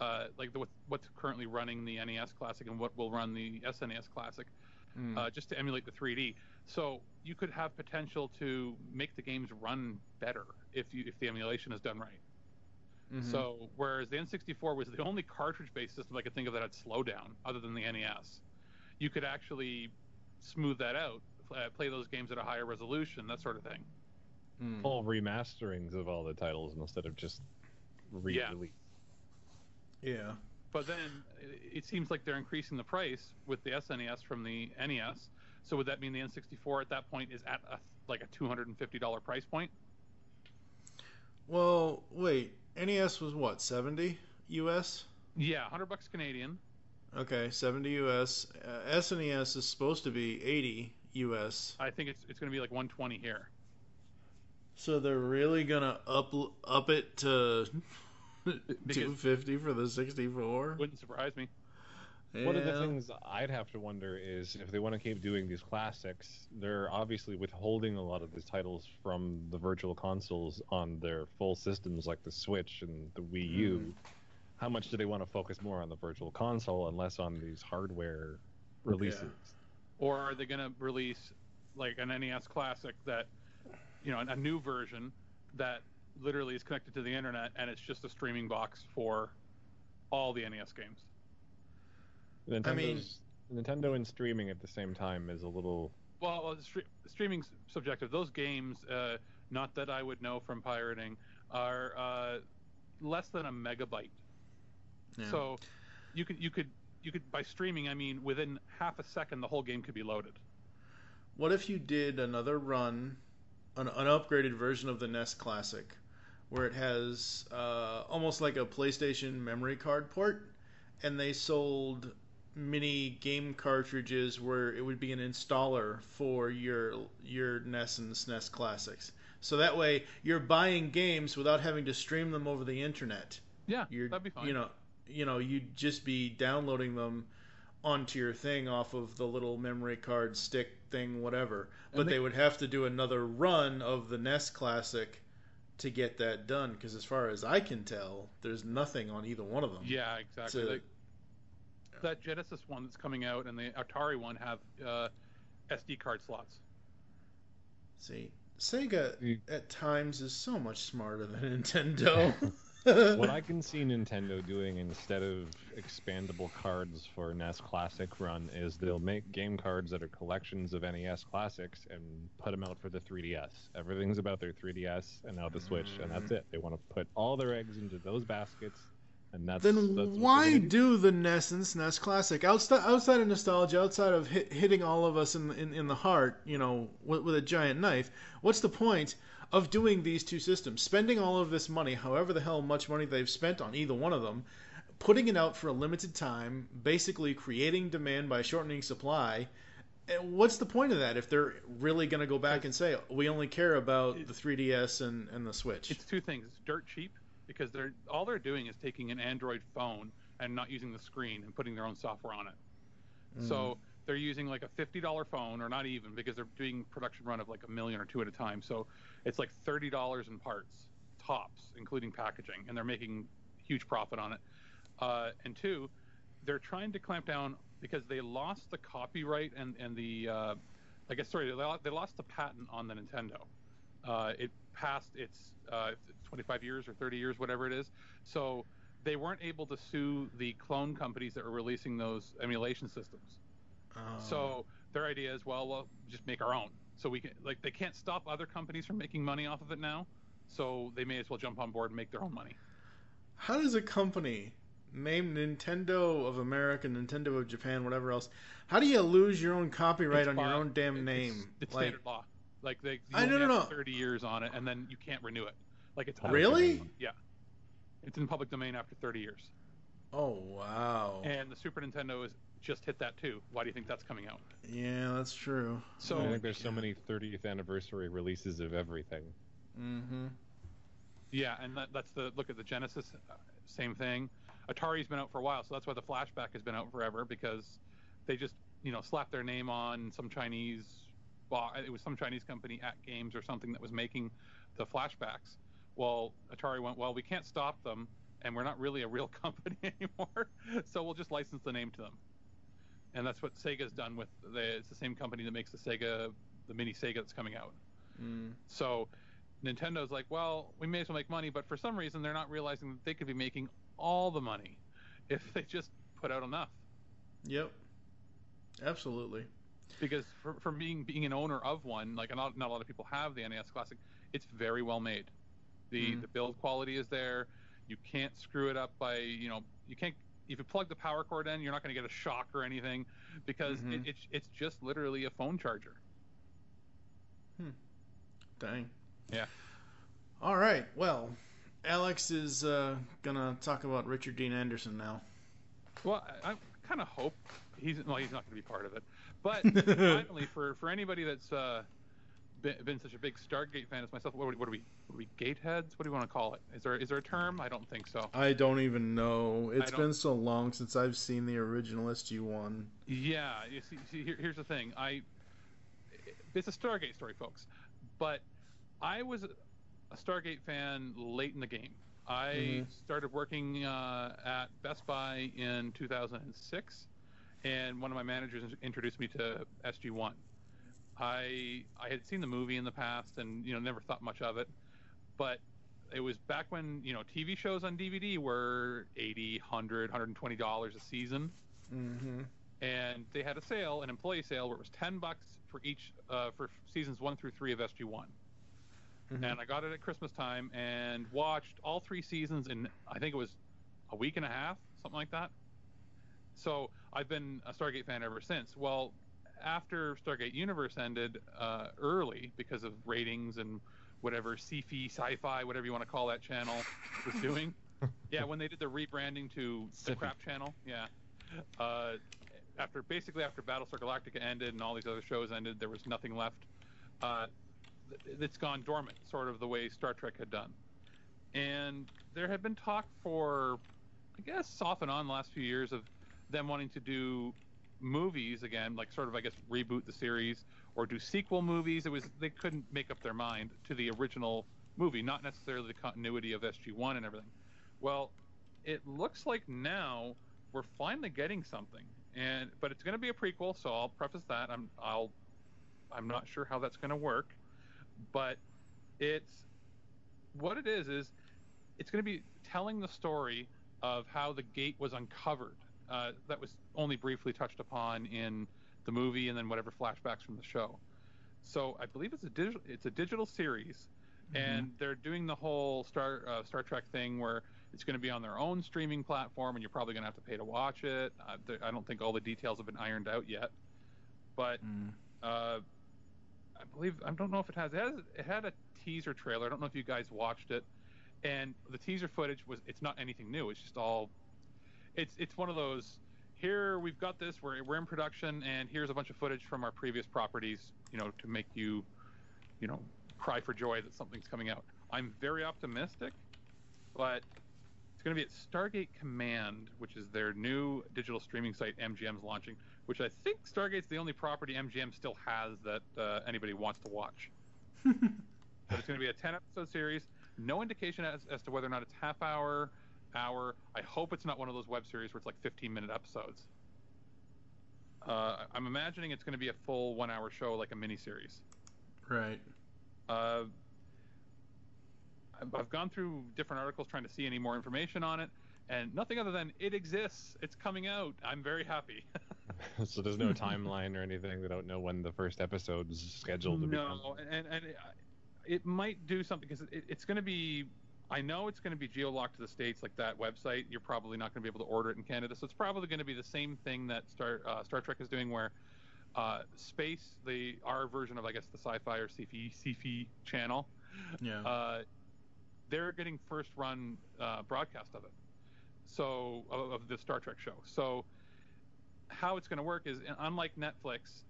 Speaker 7: Uh, like the, what's currently running the NES Classic and what will run the SNES Classic,
Speaker 4: Hmm.
Speaker 7: uh, just to emulate the 3D. So you could have potential to make the games run better if you if the emulation is done right.
Speaker 4: Mhm.
Speaker 7: So whereas the N64 was the only cartridge-based system I could think of that had slowdown, other than the NES, you could actually smooth that out, uh, play those games at a higher resolution, that sort of thing.
Speaker 4: Hmm.
Speaker 5: Full remasterings of all the titles instead of just re-release.
Speaker 4: Yeah.
Speaker 7: But then it- it seems like they're increasing the price with the SNES from the NES. So would that mean the N64 at that point is at a, like a $250 price point?
Speaker 4: Well, wait. NES was what? 70 US?
Speaker 7: Yeah, 100 bucks Canadian.
Speaker 4: Okay, 70 US. Uh, SNES is supposed to be 80 US.
Speaker 7: I think it's it's going to be like 120 here.
Speaker 4: So they're really gonna up up it to 250 for the 64?
Speaker 7: Wouldn't surprise me.
Speaker 5: One of the things I'd have to wonder is if they want to keep doing these classics, they're obviously withholding a lot of these titles from the virtual consoles on their full systems like the Switch and the Wii U. How much do they want to focus more on the virtual console and less on these hardware releases?
Speaker 7: Or are they going to release like an NES classic that, you know, a new version that literally is connected to the internet and it's just a streaming box for all the NES games?
Speaker 5: Nintendo's,
Speaker 4: mean-
Speaker 5: Nintendo and streaming at the same time is a little
Speaker 7: Well, well stre- streaming's subjective. Those games, uh, not that I would know from pirating, are uh, less than a megabyte.
Speaker 4: Yeah.
Speaker 7: So you could you could you could by streaming I mean within half a second the whole game could be loaded.
Speaker 4: What if you did another run, an, an upgraded version of the NES Classic, where it has uh, almost like a PlayStation memory card port, and they sold mini game cartridges where it would be an installer for your your NES and SNES classics. So that way you're buying games without having to stream them over the internet.
Speaker 7: Yeah,
Speaker 4: You're,
Speaker 7: that'd be fine.
Speaker 4: You know, you know, you'd just be downloading them onto your thing off of the little memory card stick thing, whatever. But they,
Speaker 7: they-
Speaker 4: would have to do another run of the NES Classic to get that done. Because as far as I can tell, there's nothing on either one of them.
Speaker 7: Yeah, exactly.
Speaker 4: to-
Speaker 7: Like, that Genesis one that's coming out and the Atari one have uh, SD card slots.
Speaker 4: See, Sega at times is so much smarter than Nintendo.
Speaker 5: what I can see Nintendo doing instead of expandable cards for NES Classic Run is they'll make game cards that are collections of NES classics and put them out for the 3DS. Everything's about their 3DS and now the Switch, and that's it. They want to put all their eggs into those baskets, and that's
Speaker 4: then
Speaker 5: that's
Speaker 4: why
Speaker 5: do.
Speaker 4: do the NES and SNES Classic outside outside of nostalgia, outside of hit, hitting all of us in, in in the heart, you know, with, with a giant knife? What's the point of doing these two systems? Spending all of this money, however the hell much money they've spent on either one of them, putting it out for a limited time, basically creating demand by shortening supply. Eh, what's the point of that if they're really going to go back and say we only care about the 3DS and, and the Switch?
Speaker 7: It's two things. It's dirt cheap because they're all they're doing is taking an Android phone and not using the screen and putting their own software on it. Hmm. So they're using like a fifty dollar phone, or not even, because they're doing production run of like a million or two at a time. So it's like thirty dollars in parts, tops, including packaging, and they're making huge profit on it. Uh, and two, they're trying to clamp down because they lost the copyright and and the uh, I guess sorry they lost the patent on the Nintendo. Uh, it passed its uh, 25 years or 30 years, whatever it is. So they weren't able to sue the clone companies that were releasing those emulation systems. So um, their idea is, well, we'll just make our own. So we can like they can't stop other companies from making money off of it now. So they may as well jump on board and make their own money.
Speaker 4: How does a company named Nintendo of America, Nintendo of Japan, whatever else, how do you lose your own copyright
Speaker 7: It's
Speaker 4: on your own damn
Speaker 7: it's-
Speaker 4: name?
Speaker 7: It's
Speaker 4: Like,
Speaker 7: standard law. Like they,
Speaker 4: I- no,
Speaker 7: only
Speaker 4: no,
Speaker 7: have
Speaker 4: no.
Speaker 7: 30 years on it, and then you can't renew it. Like it's
Speaker 4: Really?
Speaker 7: Yeah. It's in public domain after 30 years.
Speaker 4: oh wow.
Speaker 7: And the Super Nintendo has just hit that too. Why do you think that's coming out?
Speaker 4: Yeah, that's true.
Speaker 7: So
Speaker 5: I think there's so many 30th anniversary releases of everything.
Speaker 4: Mm-hmm.
Speaker 7: Yeah, and that, that's the look at the Genesis, uh, same thing. Atari's been out for a while, so that's why the Flashback has been out forever because they just you know slapped their name on some Chinese, bo- it was some Chinese company at Games or something that was making the flashbacks. Well, Atari went, well, we can't stop them, and we're not really a real company anymore, so we'll just license the name to them. And that's what Sega's done with the. It's the same company that makes the Sega, the mini Sega that's coming out.
Speaker 4: Mm.
Speaker 7: So Nintendo's like, well, we may as well make money, but for some reason they're not realizing that they could be making all the money if they just put out enough.
Speaker 4: Yep. Absolutely.
Speaker 7: Because for, for being being an owner of one, like not, not a lot of people have the NES Classic, it's very well made. The
Speaker 4: Mhm.
Speaker 7: the build quality is there. You can't screw it up by you know you can't if you plug the power cord in, you're not going to get a shock or anything because
Speaker 4: Mhm.
Speaker 7: it, it's it's just literally a phone charger.
Speaker 4: Dang.
Speaker 7: Yeah.
Speaker 4: All right. Well, Alex is uh, gonna talk about Richard Dean Anderson now.
Speaker 7: Well, I, I kind of hope he's well. He's not going to be part of it. But finally, for for anybody that's uh, been, been such a big Stargate fan as myself, what, are we- what are we? What are we gateheads? What do you want to call it? Is there is there a term? I don't think so.
Speaker 4: I don't even know. It's been so long since I've seen the original SG1.
Speaker 7: Yeah. You see, see here, here's the thing. I it's a Stargate story, folks. But I was a Stargate fan late in the game. I
Speaker 4: Mhm.
Speaker 7: started working uh, at Best Buy in 2006, and one of my managers introduced me to SG1. I I had seen the movie in the past, and you know never thought much of it, but it was back when you know TV shows on DVD were 80, 100, 120 dollars a season
Speaker 4: Mm-hmm.
Speaker 7: and they had a sale, an employee sale, where it was ten bucks for each uh, for seasons one through three of SG One.
Speaker 4: Mhm.
Speaker 7: And I got it at Christmas time and watched all three seasons in I think it was a week and a half, something like that. So I've been a Stargate fan ever since. Well, after Stargate Universe ended uh, early because of ratings and whatever sci-fi, sci-fi, whatever you want to call that channel was doing. yeah, when they did the rebranding to the crap channel. Yeah. Uh, after basically after Battlestar Galactica ended and all these other shows ended, there was nothing left. Uh, it's gone dormant, sort of the way Star Trek had done. And there had been talk for, I guess, off and on the last few years of them wanting to do movies again, like sort of, I guess, reboot the series or do sequel movies. It was they couldn't make up their mind to the original movie, not necessarily the continuity of SG1 and everything. Well, it looks like now we're finally getting something, and but it's going to be a prequel, so I'll preface that. I'm I'll I'm not sure how that's going to work, but it's what it is is it's going to be telling the story of how the gate was uncovered. Uh, that was only briefly touched upon in the movie, and then whatever flashbacks from the show. So I believe it's a digital it's a digital series, and they're doing the whole Star uh, Star Trek thing where it's going to be on their own streaming platform, and you're probably going to have to pay to watch it. Uh, I don't think all the details have been ironed out yet, but uh, I believe I don't know if it has it has it had a teaser trailer. I don't know if you guys watched it, and the teaser footage was it's not anything new. It's just all it's it's one of those. Here we've got this. We're we're in production, and here's a bunch of footage from our previous properties. You know, to make you, you know, cry for joy that something's coming out. I'm very optimistic, but it's going to be at Stargate Command, which is their new digital streaming site MGM's launching. Which I think Stargate's the only property MGM still has that uh, anybody wants to watch. but it's going to be a 10 episode series. No indication as, as to whether or not it's half hour, hour. I hope it's not one of those web series where it's like 15 minute episodes. Uh, I'm imagining it's going to be a full one hour show, like a mini series.
Speaker 4: Right.
Speaker 7: Uh, I've- I've gone through different articles trying to see any more information on it, and nothing other than it exists. It's coming out. I'm very happy.
Speaker 5: so there's no timeline or anything. They don't know when the first episode's scheduled to be.
Speaker 7: no, and and it, it might do something because it, it's going to be. I know it's going to be geolocked to the states, like that website. You're probably not going to be able to order it in Canada, so it's probably going to be the same thing that Star uh, Star Trek is doing, where uh, space, the our version of I guess the sci-fi or sci-fi sci-fi channel,
Speaker 4: Yeah.
Speaker 7: uh, they're getting first run uh, broadcast of it. So of, of the Star Trek show. So how it's going to work is unlike Netflix,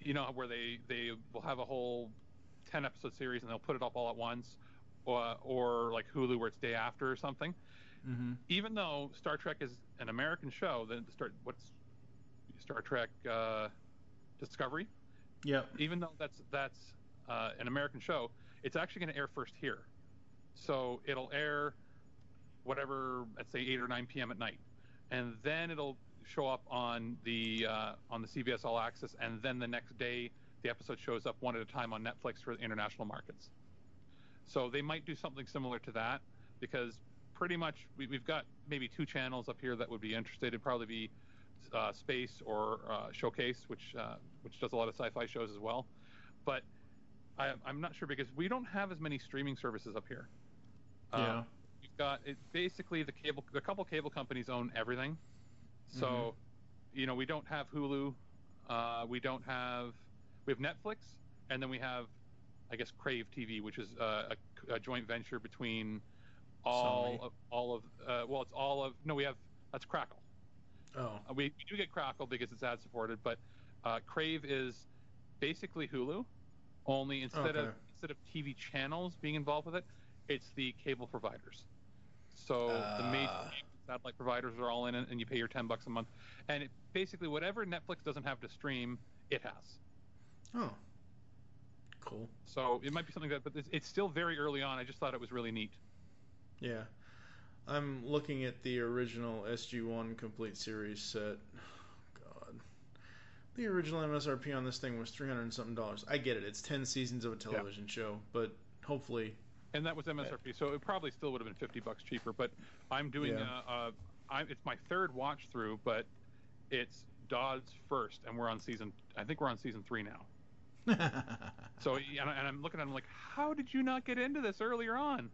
Speaker 7: you know, where they they will have a whole ten episode series and they'll put it up all at once, or or like Hulu where it's day after or something.
Speaker 4: Mm-hmm.
Speaker 7: Even though Star Trek is an American show, then start what's Star Trek uh, Discovery.
Speaker 4: Yeah.
Speaker 7: Even though that's that's uh, an American show, it's actually going to air first here. So it'll air whatever, let's say 8 or 9 p.m. at night, and then it'll show up on the uh, on the CBS All Access, and then the next day the episode shows up one at a time on Netflix for the international markets. So they might do something similar to that because pretty much we, we've got maybe two channels up here that would be interested. It'd probably be uh, Space or uh, Showcase, which uh, which does a lot of sci-fi shows as well. But I, I'm not sure because we don't have as many streaming services up here.
Speaker 4: Yeah.
Speaker 7: We've got it basically the cable, The couple cable companies own everything. So,
Speaker 4: Mhm.
Speaker 7: you know, we don't have Hulu, uh, we don't have we have Netflix, and then we have, I guess, Crave TV, which is uh, a, a joint venture between all
Speaker 4: Sony.
Speaker 7: of, all of uh, well, it's all of no, we have that's Crackle.
Speaker 4: Oh.
Speaker 7: Uh, we, we do get Crackle because it's ad supported, but uh, Crave is basically Hulu, only instead of instead of TV channels being involved with it, it's the cable providers. So the major
Speaker 4: Ah.
Speaker 7: satellite providers are all in it, and you pay your ten bucks a month, and it, basically whatever Netflix doesn't have to stream, it has.
Speaker 4: Oh. Cool.
Speaker 7: So it might be something that, but it's, it's still very early on. I just thought it was really neat.
Speaker 4: Yeah. I'm looking at the original SG1 complete series set. God. The original MSRP on this thing was 300 and something dollars. I get it. It's 10 seasons of a television show, but hopefully
Speaker 7: And that was MSRP, so it probably still would have been fifty bucks cheaper. But I'm doing,
Speaker 4: Yeah.
Speaker 7: uh, uh, I, it's my third watch through, but it's Dodd's first, and we're on season. I think we're on season three now. So, and, I- and I'm looking at him like, how did you not get into this earlier on?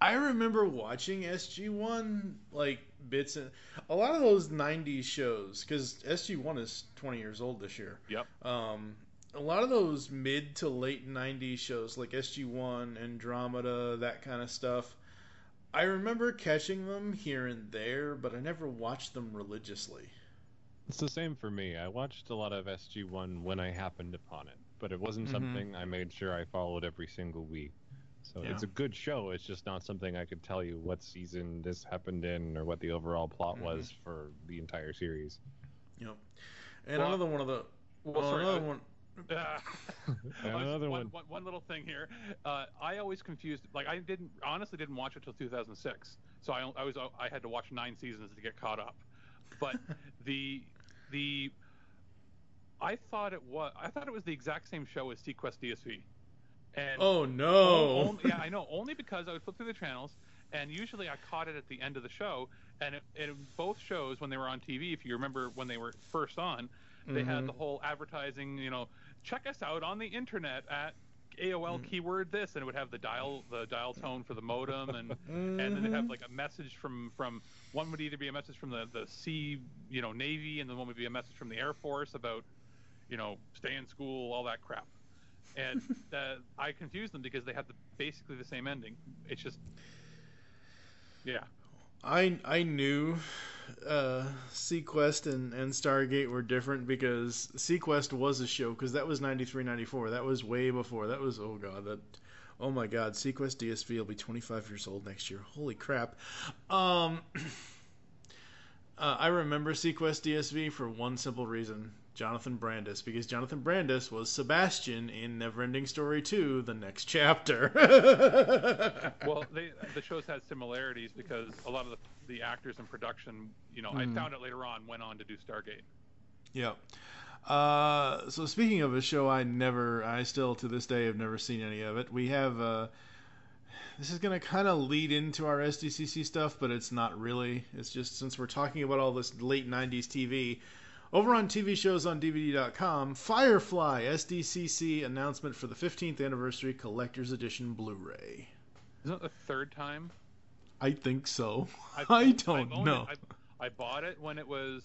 Speaker 4: I remember watching SG1 like bits and a lot of those 90s shows cuz SG1 is 20 years old this year.
Speaker 7: Yep.
Speaker 4: Um a lot of those mid to late 90s shows like SG1, Andromeda, that kind of stuff. I remember catching them here and there, but I never watched them religiously.
Speaker 5: It's the same for me. I watched a lot of SG1 when I happened upon it, but it wasn't
Speaker 4: Mhm.
Speaker 5: something I made sure I followed every single week. So
Speaker 4: Yeah.
Speaker 5: it's a good show. It's just not something I could tell you what season this happened in or what the overall plot
Speaker 4: Mhm.
Speaker 5: was for the entire series.
Speaker 4: Yep. And
Speaker 7: Well-
Speaker 4: another one of the
Speaker 7: well,
Speaker 4: well,
Speaker 7: sorry,
Speaker 4: another
Speaker 7: I-
Speaker 4: one
Speaker 7: Uh,
Speaker 5: Another
Speaker 7: one,
Speaker 5: one.
Speaker 7: one, one little thing here. Uh, I always confused. Like I didn't honestly didn't watch it till 2006. So I, I was I had to watch nine seasons to get caught up. But the the I thought it was I thought it was the exact same show as seaQuest DSV. And
Speaker 4: Oh, no.
Speaker 7: only- yeah, I know. Only because I would flip through the channels, and usually I caught it at the end of the show. And it, it, both shows, when they were on TV, if you remember when they were first on, they had
Speaker 4: Mhm.
Speaker 7: the whole advertising. You know, check us out on the internet at AOL keyword this, and it would have the dial the dial tone for the modem, and and then they have like a message from from one would either be a message from the the sea, you know, Navy, and then one would be a message from the Air Force about, you know, stay in school, all that crap. And uh, I confused them because they had the, basically the same ending. It's just, yeah.
Speaker 4: I I knew uh, seaQuest and, and Stargate were different because seaQuest was a show because that was 93, 94. That was way before. That was oh god that oh my god seaQuest DSV will be 25 years old next year. Holy crap. Um, uh, I remember seaQuest DSV for one simple reason. Jonathan Brandis, because Jonathan Brandis was Sebastian in Neverending Story 2, the next chapter.
Speaker 7: well, they, the shows had similarities because a lot of the, the actors in production, you know,
Speaker 4: Mhm.
Speaker 7: I found it later on, went on to do Stargate.
Speaker 4: Yeah. Uh, so speaking of a show, I never, I still to this day have never seen any of it. We have, uh, this is going to kind of lead into our SDCC stuff, but it's not really. It's just since we're talking about all this late 90s TV. Over on TV shows on DVD.com, Firefly SDCC announcement for the 15th anniversary collector's edition Blu-ray.
Speaker 7: Isn't it the third time?
Speaker 4: I think so.
Speaker 7: I've-
Speaker 4: I don't
Speaker 7: owned
Speaker 4: know.
Speaker 7: It. I, I bought it when it was,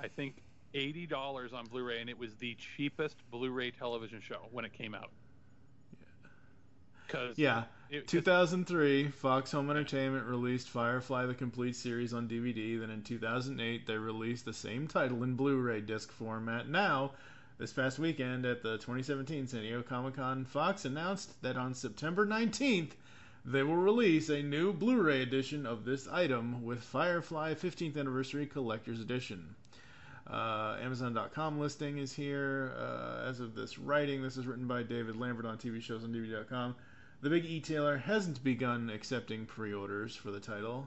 Speaker 7: I think, eighty dollars on Blu-ray, and it was the cheapest Blu-ray television show when it came out. Cause
Speaker 4: Yeah.
Speaker 7: it- 'cause
Speaker 4: 2003, Fox Home Entertainment released Firefly the Complete Series on DVD. Then in 2008, they released the same title in Blu ray disc format. Now, this past weekend at the 2017 San Diego Comic Con, Fox announced that on September 19th, they will release a new Blu ray edition of this item with Firefly 15th Anniversary Collector's Edition. Uh, Amazon.com listing is here. Uh, as of this writing, this is written by David Lambert on TV shows on DVD.com. The big e-tailer hasn't begun accepting pre-orders for the title.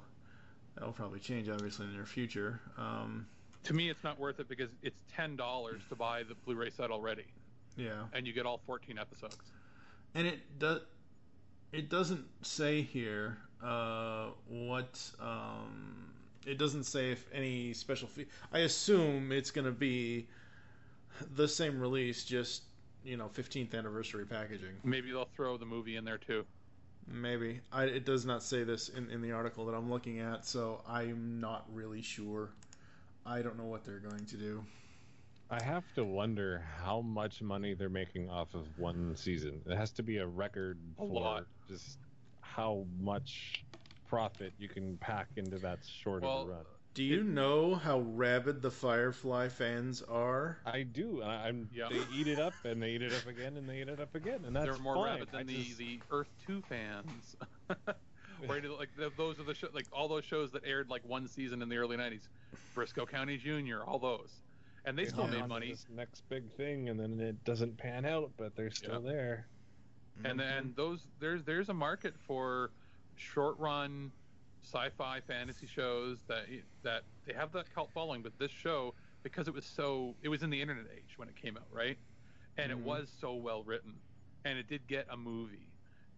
Speaker 4: That'll probably change, obviously, in the near future. Um,
Speaker 7: to me, it's not worth it because it's ten dollars to buy the Blu-ray set already,
Speaker 4: yeah,
Speaker 7: and you get all fourteen episodes.
Speaker 4: and it does. It doesn't say here uh, what. Um, it doesn't say if any special fee. I assume it's going to be the same release, just you know, 15th anniversary packaging.
Speaker 7: Maybe they'll throw the movie in there too.
Speaker 4: Maybe. I, it does not say this in, in the article that I'm looking at, so I'm not really sure. I don't know what they're going to do.
Speaker 5: I have to wonder how much money they're making off of one season. It has to be a record
Speaker 7: A
Speaker 5: for
Speaker 7: lot.
Speaker 5: just how much profit you can pack into that short
Speaker 7: Well,
Speaker 5: of a run.
Speaker 4: Do you know how rabid the Firefly fans are?
Speaker 5: I do. I, I'm. They eat it up and they eat it up again and they eat it up again, and that's
Speaker 7: They're more
Speaker 5: fine.
Speaker 7: rabid than
Speaker 5: I
Speaker 7: the,
Speaker 5: just-
Speaker 7: the Earth Two fans. right, like th- those are the show, like all those shows that aired like one season in the early '90s, Brisco County Jr., all those, and they still made money.
Speaker 5: This next big thing, and then it doesn't pan out, but they're still there.
Speaker 7: And then mm-hmm. those there's there's a market for short run sci-fi fantasy shows that that they have that cult following, but this show because it was so it was in the internet age when it came out, right? And
Speaker 4: Mhm.
Speaker 7: it was so well written, and it did get a movie.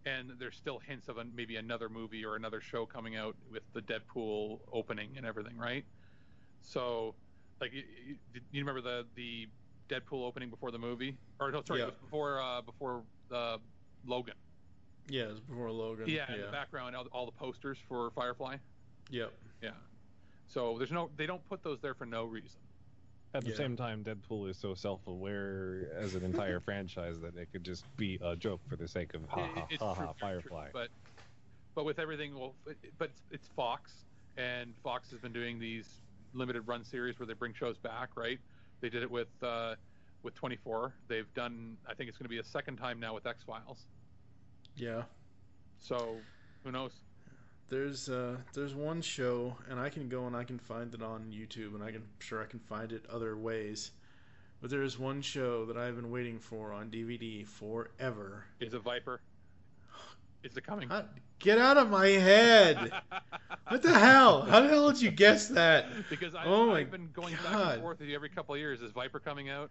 Speaker 7: And there's still hints of a, maybe another movie or another show coming out with the Deadpool opening and everything, right? So, like, you, you, remember the the Deadpool opening before the movie, or no, sorry,
Speaker 4: Yeah.
Speaker 7: it was before uh, before uh, Logan.
Speaker 4: Yeah, it was before Logan.
Speaker 7: Yeah, in the background, all, all the posters for Firefly.
Speaker 4: Yep.
Speaker 7: Yeah. So there's no, they don't put those there for no reason.
Speaker 5: At the
Speaker 7: Yeah.
Speaker 5: same time, Deadpool is so self-aware as an entire franchise that it could just be a joke for the sake of ha
Speaker 7: It-
Speaker 5: ha
Speaker 7: it's
Speaker 5: ha
Speaker 7: true,
Speaker 5: ha
Speaker 7: true, true,
Speaker 5: Firefly.
Speaker 7: But, but with everything, well, it- but it's, it's Fox, and Fox has been doing these limited run series where they bring shows back, right? They did it with uh, with 24. They've done, I think it's going to be a second time now with X Files.
Speaker 4: Yeah.
Speaker 7: So who knows?
Speaker 4: There's uh there's one show and I can go and I can find it on YouTube and I can sure I can find it other ways. But there is one show that I've been waiting for on DVD forever.
Speaker 7: Is it Viper? Is it coming?
Speaker 4: Get out of my head! what the hell? How the hell did you guess that?
Speaker 7: Because I,
Speaker 4: oh
Speaker 7: I've, been going back and forth with you every couple of years. Is Viper coming out?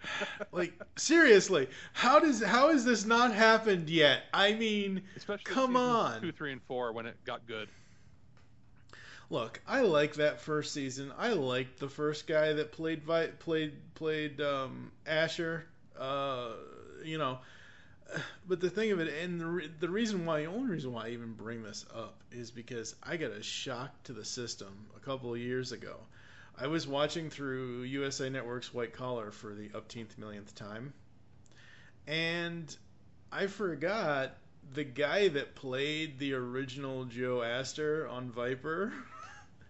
Speaker 4: like seriously, how does how has this not happened yet? I mean,
Speaker 7: Especially
Speaker 4: come on.
Speaker 7: two, three, and four when it got good.
Speaker 4: Look, I like that first season. I liked the first guy that played played played um, Asher. Uh, you know, but the thing of it, and the, re- the reason why, the only reason why I even bring this up is because I got a shock to the system a couple of years ago. I was watching through USA Network's White Collar for the upteenth millionth time, and I forgot the guy that played the original Joe Astor on Viper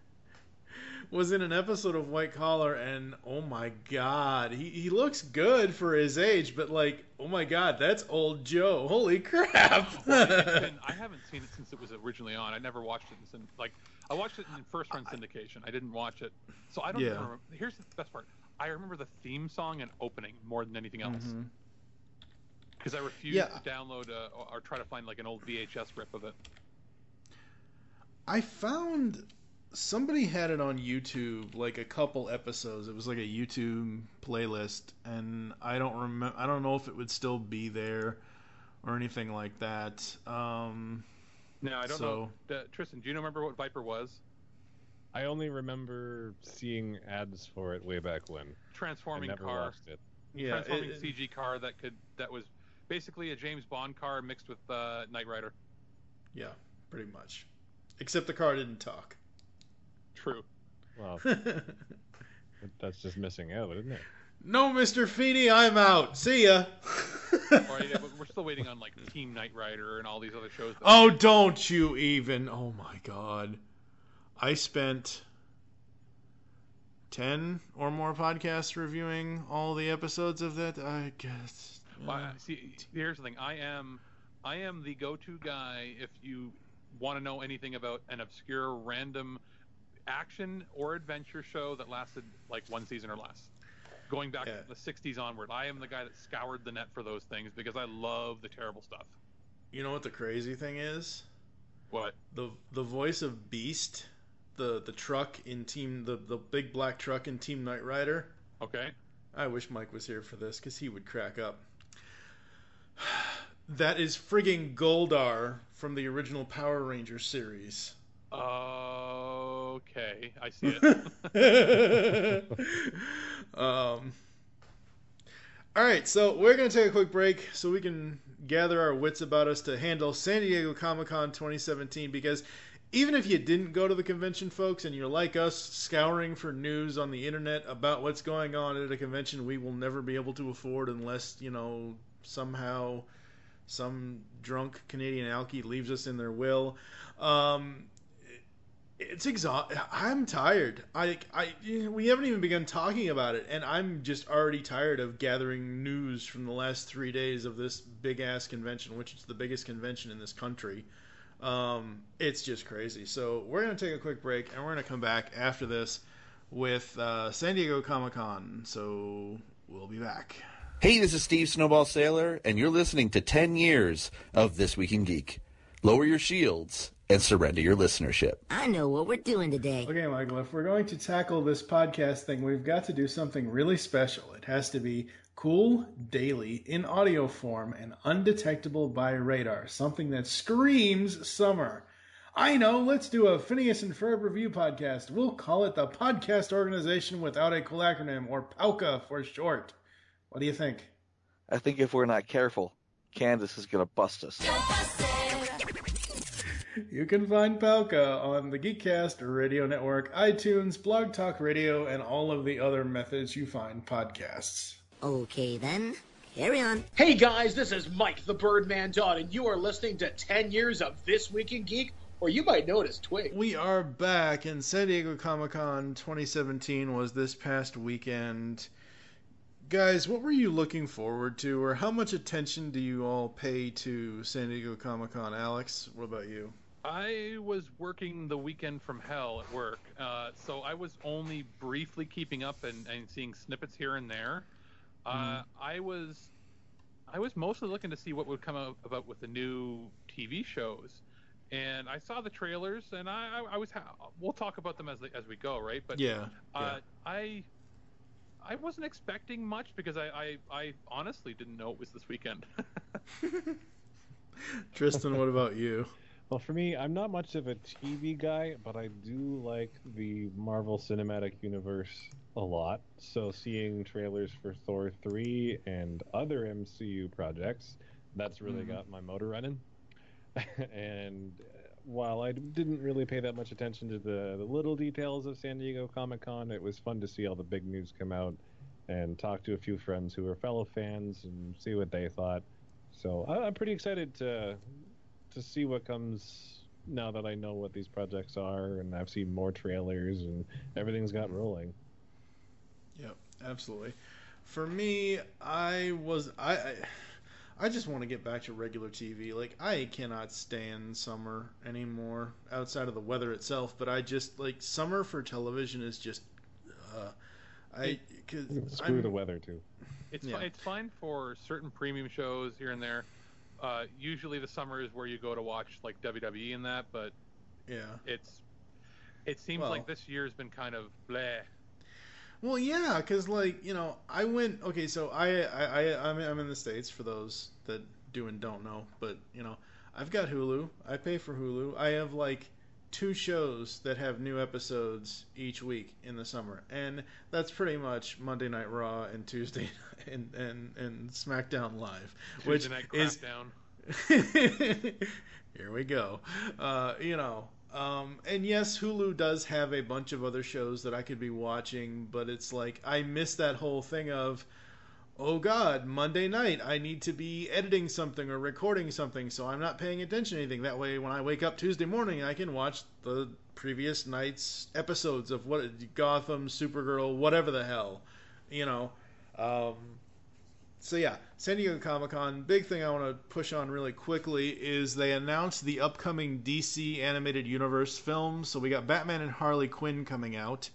Speaker 4: was in an episode of White Collar, and oh my god, he, he looks good for his age, but like, oh my god, that's old Joe. Holy crap!
Speaker 7: I haven't seen it since it was originally on. I never watched it since like I watched it in first run syndication. I didn't watch it, so I don't.
Speaker 4: Yeah.
Speaker 7: remember. Here's the best part. I remember the theme song and opening more than anything else because I refused
Speaker 4: Yeah.
Speaker 7: to download uh, or, or try to find like an old VHS rip of it.
Speaker 4: I found somebody had it on YouTube, like a couple episodes. It was like a YouTube playlist, and I don't remember. I don't know if it would still be there or anything like that. Um,
Speaker 7: No, I don't
Speaker 4: so,
Speaker 7: know. Tristan, do you remember what Viper was?
Speaker 5: I only remember seeing ads for it way back when.
Speaker 7: Transforming
Speaker 5: I never
Speaker 7: car.
Speaker 5: watched it.
Speaker 4: Yeah,
Speaker 7: transforming
Speaker 4: it-
Speaker 7: CG car that could that was basically a James Bond car mixed with uh, Knight Rider.
Speaker 4: Yeah, pretty much. Except the car didn't talk.
Speaker 7: True.
Speaker 5: Well, that's just missing out, isn't it?
Speaker 4: No, Mr. Feeney, I'm out. See ya.
Speaker 7: or, yeah, we're still waiting on like Team Knight Rider and all these other shows.
Speaker 4: Oh, don't you even. Oh my god. I spent 10 or more podcasts reviewing all the episodes of that. I guess.
Speaker 7: Well, I- see, here's the thing. I am, I am the go-to guy if you want to know anything about an obscure, random action or adventure show that lasted like one season or less. Going back
Speaker 4: Yeah.
Speaker 7: to the '60s onward, I am the guy that scoured the net for those things because I love the terrible stuff.
Speaker 4: You know what the crazy thing is?
Speaker 7: What?
Speaker 4: The the voice of Beast, the the truck in Team the the big black truck in Team Knight Rider.
Speaker 7: Okay.
Speaker 4: I wish Mike was here for this because he would crack up. That is frigging Goldar from the original Power Rangers series.
Speaker 7: Uh, Okay, I see it.
Speaker 4: um, all right, so we're going to take a quick break so we can gather our wits about us to handle San Diego Comic Con 2017 because even if you didn't go to the convention, folks, and you're like us, scouring for news on the internet about what's going on at a convention we will never be able to afford unless, you know, somehow some drunk Canadian alky leaves us in their will. Um, it's exhausting. I'm tired. I, I, we haven't even begun talking about it, and I'm just already tired of gathering news from the last three days of this big ass convention, which is the biggest convention in this country. Um, it's just crazy. So we're gonna take a quick break, and we're gonna come back after this with uh, San Diego Comic Con. So we'll be back.
Speaker 12: Hey, this is Steve Snowball Sailor, and you're listening to 10 years of This Week in Geek. Lower your shields and surrender your listenership.
Speaker 13: I know what we're doing today.
Speaker 4: Okay, Michael, if we're going to tackle this podcast thing, we've got to do something really special. It has to be cool, daily, in audio form, and undetectable by radar. Something that screams summer. I know, let's do a Phineas and Ferb review podcast. We'll call it the Podcast Organization without a cool acronym, or PALCA for short. What do you think?
Speaker 14: I think if we're not careful, Candace is going to bust us.
Speaker 4: You can find Palka on the Geekcast Radio Network, iTunes, Blog Talk Radio, and all of the other methods you find podcasts.
Speaker 13: Okay then, carry on.
Speaker 15: Hey guys, this is Mike the Birdman Dodd, and you are listening to 10 years of This Week in Geek, or you might know it as Twig.
Speaker 4: We are back, and San Diego Comic Con 2017 was this past weekend. Guys, what were you looking forward to, or how much attention do you all pay to San Diego Comic Con? Alex, what about you?
Speaker 7: I was working the weekend from hell at work, uh, so I was only briefly keeping up and, and seeing snippets here and there. Uh,
Speaker 4: Mhm.
Speaker 7: I was, I was mostly looking to see what would come up about with the new TV shows, and I saw the trailers, and I, I, I was. Ha- we'll talk about them as as we go, right? But
Speaker 4: Yeah,
Speaker 7: uh, I, I wasn't expecting much because I, I, I honestly didn't know it was this weekend.
Speaker 4: Tristan, what about you?
Speaker 5: Well, for me, I'm not much of a TV guy, but I do like the Marvel Cinematic Universe a lot. So seeing trailers for Thor 3 and other MCU projects, that's really
Speaker 4: Mhm.
Speaker 5: got my motor running. and uh, while I didn't really pay that much attention to the, the little details of San Diego Comic Con, it was fun to see all the big news come out and talk to a few friends who are fellow fans and see what they thought. So I'm pretty excited to to see what comes now that I know what these projects are and I've seen more trailers and everything's got rolling.
Speaker 4: Yep, absolutely. For me, I was I, I I just want to get back to regular TV. Like I cannot stand summer anymore outside of the weather itself, but I just like summer for television is just uh I cuz
Speaker 5: Screw
Speaker 4: I'm
Speaker 5: the weather too.
Speaker 7: It's
Speaker 4: Yeah.
Speaker 7: fi- it's fine for certain premium shows here and there. Uh, usually the summer is where you go to watch like WWE and that, but
Speaker 4: yeah.
Speaker 7: it's it seems
Speaker 4: Well-
Speaker 7: like this year's been kind of bleh.
Speaker 4: Well, yeah, because like you know, I went. Okay, so I I I I'm, I'm in the states for those that do and don't know, but you know, I've got Hulu. I pay for Hulu. I have like two shows that have new episodes each week in the summer, and that's pretty much Monday Night Raw and Tuesday and and and SmackDown Live, which
Speaker 7: Tuesday night
Speaker 4: is
Speaker 7: down.
Speaker 4: here we go. Uh, you know, um, and yes, Hulu does have a bunch of other shows that I could be watching, but it's like I miss that whole thing of, oh God, Monday night I need to be editing something or recording something, so I'm not paying attention to anything. That way, when I wake up Tuesday morning, I can watch the previous night's episodes of what Gotham, Supergirl, whatever the hell, you know. Um, so yeah, San Diego Comic Con. Big thing I want to push on really quickly is they announced the upcoming DC animated universe film. So we got Batman and Harley Quinn coming out.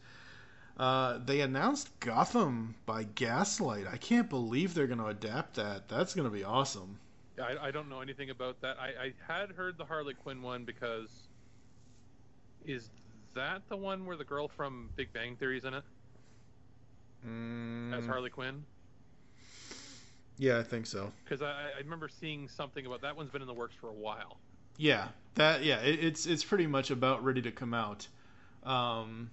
Speaker 4: Uh, they announced Gotham by Gaslight. I can't believe they're going to adapt that. That's going to be awesome.
Speaker 7: I, I don't know anything about that. I, I had heard the Harley Quinn one because is that the one where the girl from Big Bang Theory's in it
Speaker 4: Mm,
Speaker 7: as Harley Quinn?
Speaker 4: Yeah, I think so.
Speaker 7: Because I, I remember seeing something about that one's been in the works for a while.
Speaker 4: Yeah, that yeah, it, it's it's pretty much about ready to come out. Um,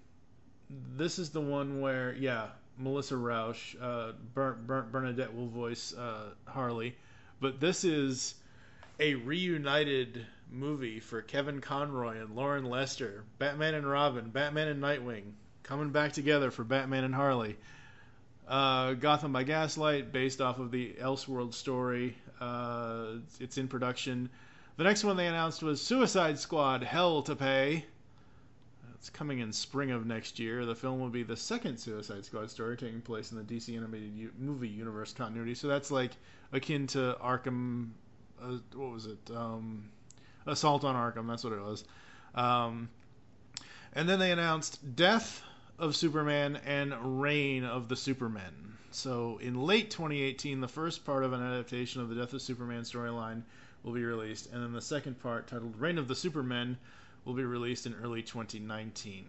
Speaker 4: this is the one where yeah, Melissa Rauch, uh, Ber- Ber- Bernadette will voice uh, Harley, but this is a reunited movie for Kevin Conroy and Loren Lester, Batman and Robin, Batman and Nightwing, coming back together for Batman and Harley. Uh, Gotham by Gaslight, based off of the Elseworld story. Uh, it's in production. The next one they announced was Suicide Squad Hell to Pay. It's coming in spring of next year. The film will be the second Suicide Squad story taking place in the DC animated u- movie universe continuity. So that's like akin to Arkham. Uh, what was it? Um, Assault on Arkham. That's what it was. Um, and then they announced Death of Superman and Reign of the Supermen. So in late 2018, the first part of an adaptation of the Death of Superman storyline will be released, and then the second part, titled Reign of the Supermen, will be released in early 2019.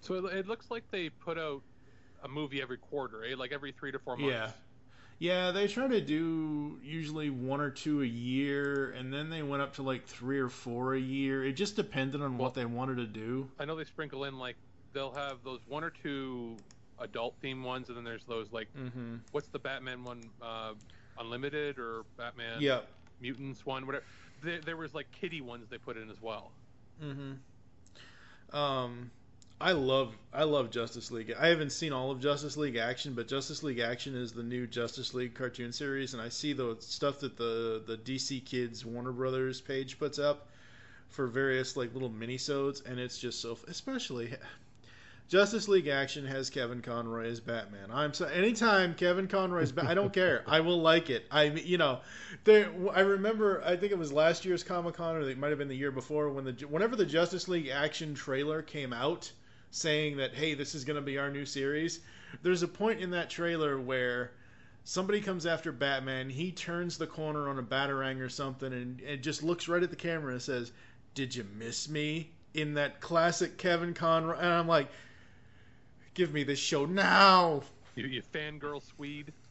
Speaker 7: So it, it looks like they put out a movie every quarter, eh? Like every three to four months.
Speaker 4: Yeah. Yeah, they try to do usually one or two a year, and then they went up to like three or four a year. It just depended on what they wanted to do.
Speaker 7: I know they sprinkle in like they'll have those one or two adult theme ones, and then there's those like
Speaker 4: mm-hmm.
Speaker 7: what's the Batman one, uh, Unlimited or Batman
Speaker 4: Yep.
Speaker 7: Mutants one, whatever. There, there was like kitty ones they put in as well.
Speaker 4: Mm-hmm. Um, I love I love Justice League. I haven't seen all of Justice League Action, but Justice League Action is the new Justice League cartoon series, and I see the stuff that the the DC Kids Warner Brothers page puts up for various like little minisodes, and it's just so especially. Justice League Action has Kevin Conroy as Batman. I'm so anytime Kevin Conroy's Batman, I don't care. I will like it. I you know, there I remember I think it was last year's Comic Con or it might have been the year before when the whenever the Justice League Action trailer came out saying that hey this is going to be our new series. There's a point in that trailer where somebody comes after Batman, he turns the corner on a batarang or something and it just looks right at the camera and says, "Did you miss me?" in that classic Kevin Conroy and I'm like Give me this show now.
Speaker 7: You, you fangirl Swede.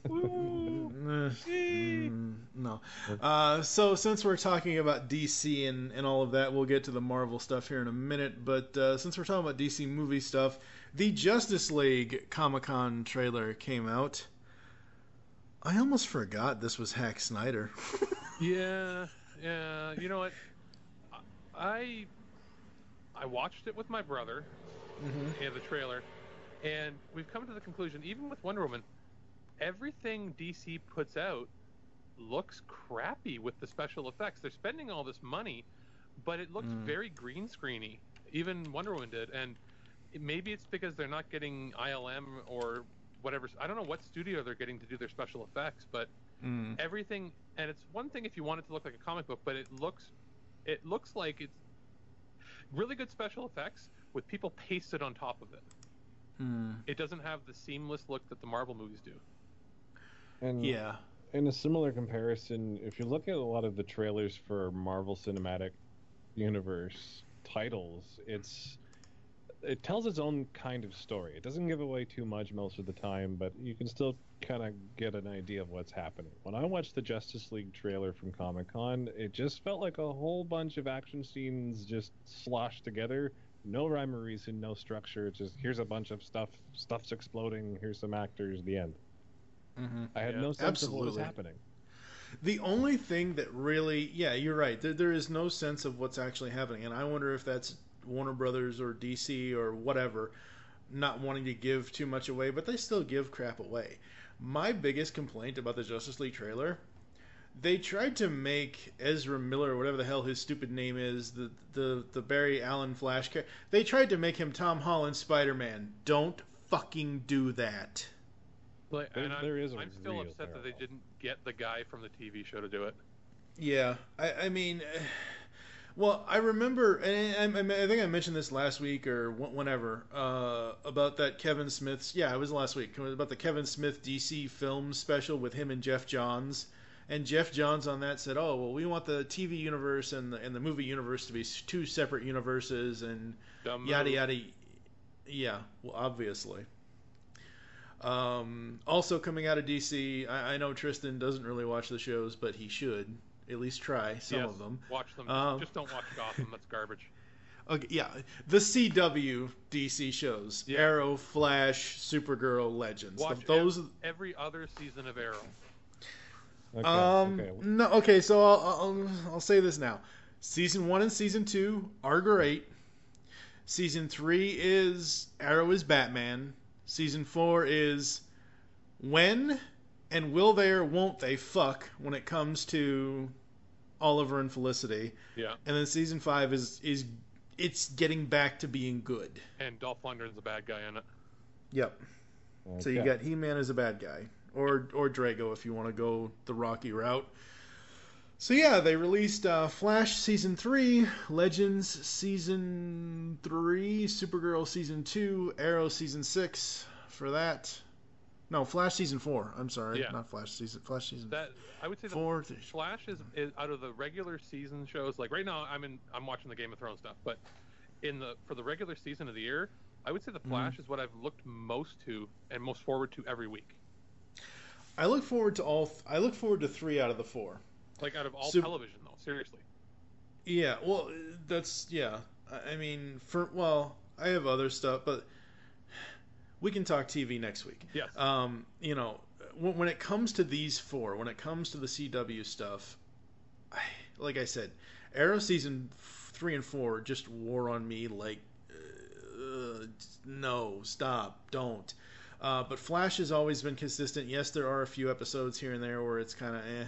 Speaker 4: Mm, no. Uh, so since we're talking about DC and, and all of that, we'll get to the Marvel stuff here in a minute. But uh, since we're talking about DC movie stuff, the Justice League Comic Con trailer came out. I almost forgot this was Hack Snyder.
Speaker 7: Yeah, yeah. You know what? I I watched it with my brother.
Speaker 4: mm-hmm.
Speaker 7: Yeah, the trailer, and we've come to the conclusion, even with Wonder Woman, everything DC puts out looks crappy with the special effects. They're spending all this money, but it looks
Speaker 4: Mm.
Speaker 7: very green screeny. Even Wonder Woman did, and maybe it's because they're not getting ILM or whatever. I don't know what studio they're getting to do their special effects, but
Speaker 4: Mm.
Speaker 7: everything. And it's one thing if you want it to look like a comic book, but it looks, it looks like it's really good special effects with people pasted on top of it.
Speaker 4: Mm.
Speaker 7: It doesn't have the seamless look that the Marvel movies do.
Speaker 5: And
Speaker 4: Yeah.
Speaker 5: In a similar comparison, if you look at a lot of the trailers for Marvel Cinematic Universe titles, it's it tells its own kind of story. It doesn't give away too much most of the time, but you can still kind of get an idea of what's happening. When I watched the Justice League trailer from Comic Con, it just felt like a whole bunch of action scenes just sloshed together. No rhyme or reason, no structure. It's just here's a bunch of stuff, stuff's exploding, here's some actors, the end.
Speaker 4: Mm-hmm.
Speaker 5: I had no sense of what was happening.
Speaker 4: The only thing that really, yeah, you're right. There, there is no sense of what's actually happening, and I wonder if that's Warner Brothers or DC or whatever, not wanting to give too much away, but they still give crap away. My biggest complaint about the Justice League trailer, they tried to make Ezra Miller, whatever the hell his stupid name is, the the the Barry Allen Flash character. They tried to make him Tom Holland Spider Man. Don't fucking do that.
Speaker 7: Like,
Speaker 5: There-
Speaker 7: and I'm,
Speaker 5: there is a
Speaker 7: I'm still
Speaker 5: real
Speaker 7: upset that they didn't get the guy from the TV show to do it.
Speaker 4: Yeah, I, I mean, well, I remember, and I, I, I think I mentioned this last week or wh- whenever uh, about that Kevin Smith's. Yeah, it was last week about the Kevin Smith DC film special with him and Geoff Johns. And Geoff Johns on that said, "Oh, well, we want the TV universe and the and the movie universe to be two separate universes and
Speaker 7: Dumb
Speaker 4: yada
Speaker 7: move.
Speaker 4: yada." Yeah, well, obviously. Um, also coming out of DC, I, I know Tristan doesn't really watch the shows, but he should at least try some
Speaker 7: Yes,
Speaker 4: of them.
Speaker 7: Watch them.
Speaker 4: Um,
Speaker 7: Just don't watch Gotham. That's garbage.
Speaker 4: Okay, yeah, the CW DC shows: Arrow, Flash, Supergirl, Legends.
Speaker 7: Watch
Speaker 4: The- those.
Speaker 7: ev- every other season of Arrow.
Speaker 4: Um, no, okay, so I'll, I'll I'll say this now: season one and season two are great. Season three is Arrow is Batman. Season four is when and will they or won't they fuck when it comes to Oliver and Felicity.
Speaker 7: Yeah.
Speaker 4: And then season five is is it's getting back to being good.
Speaker 7: And Dolph Lundgren's the bad guy in it.
Speaker 4: Yep. So you got He Man as a bad guy, or or Drago if you want to go the Rocky route. So yeah, they released uh, Flash season three, Legends season three, Supergirl season two, Arrow season six. For that, no, Flash season four. I'm sorry,
Speaker 7: Yeah.
Speaker 4: not Flash season. Flash season.
Speaker 7: That I would say the
Speaker 4: Four.
Speaker 7: Flash is, is out of the regular season shows. Like right now, I'm in. I'm watching the Game of Thrones stuff, but in the for the regular season of the year, I would say the Flash
Speaker 4: Mhm.
Speaker 7: is what I've looked most to and most forward to every week.
Speaker 4: I look forward to all. Th- I look forward to three out of the four.
Speaker 7: Like out of all
Speaker 4: Sup-
Speaker 7: television, though. Seriously.
Speaker 4: Yeah, well, that's yeah. I- I mean, for well, I have other stuff, but we can talk TV next week.
Speaker 7: Yes.
Speaker 4: Um, you know, when, when it comes to these four, when it comes to the CW stuff, I, like I said, Arrow season three and four just wore on me like, uh, no, stop, don't. Uh, but Flash has always been consistent. Yes, there are a few episodes here and there where it's kind of eh.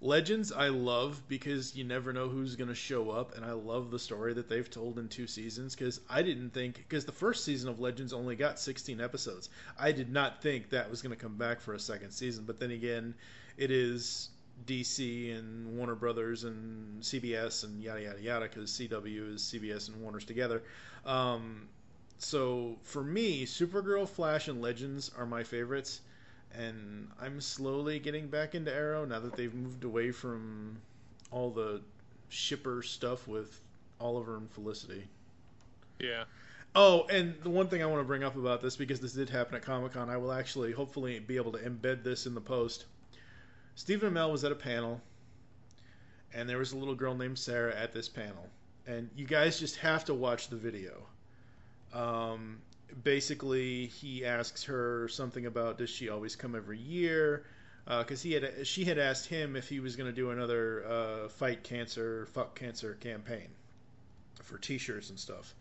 Speaker 4: Legends I love because you never know who's going to show up, and I love the story that they've told in two seasons. Because I didn't think because the first season of Legends only got 16 episodes. I did not think that was going to come back for a second season. But then again, it is DC and Warner Brothers and CBS and yada yada yada because CW is CBS and Warner's together. Um, so for me, Supergirl, Flash, and Legends are my favorites, and I'm slowly getting back into Arrow now that they've moved away from all the shipper stuff with Oliver and Felicity.
Speaker 7: Yeah.
Speaker 4: Oh, and the one thing I want to bring up about this because this did happen at Comic Con, I will actually hopefully be able to embed this in the post. Stephen Amell was at a panel, and there was a little girl named Sarah at this panel, and you guys just have to watch the video. Um, basically, he asks her something about does she always come every year? Because he had she had asked him if he was going to do another uh, fight cancer, fuck cancer campaign for T-shirts and stuff.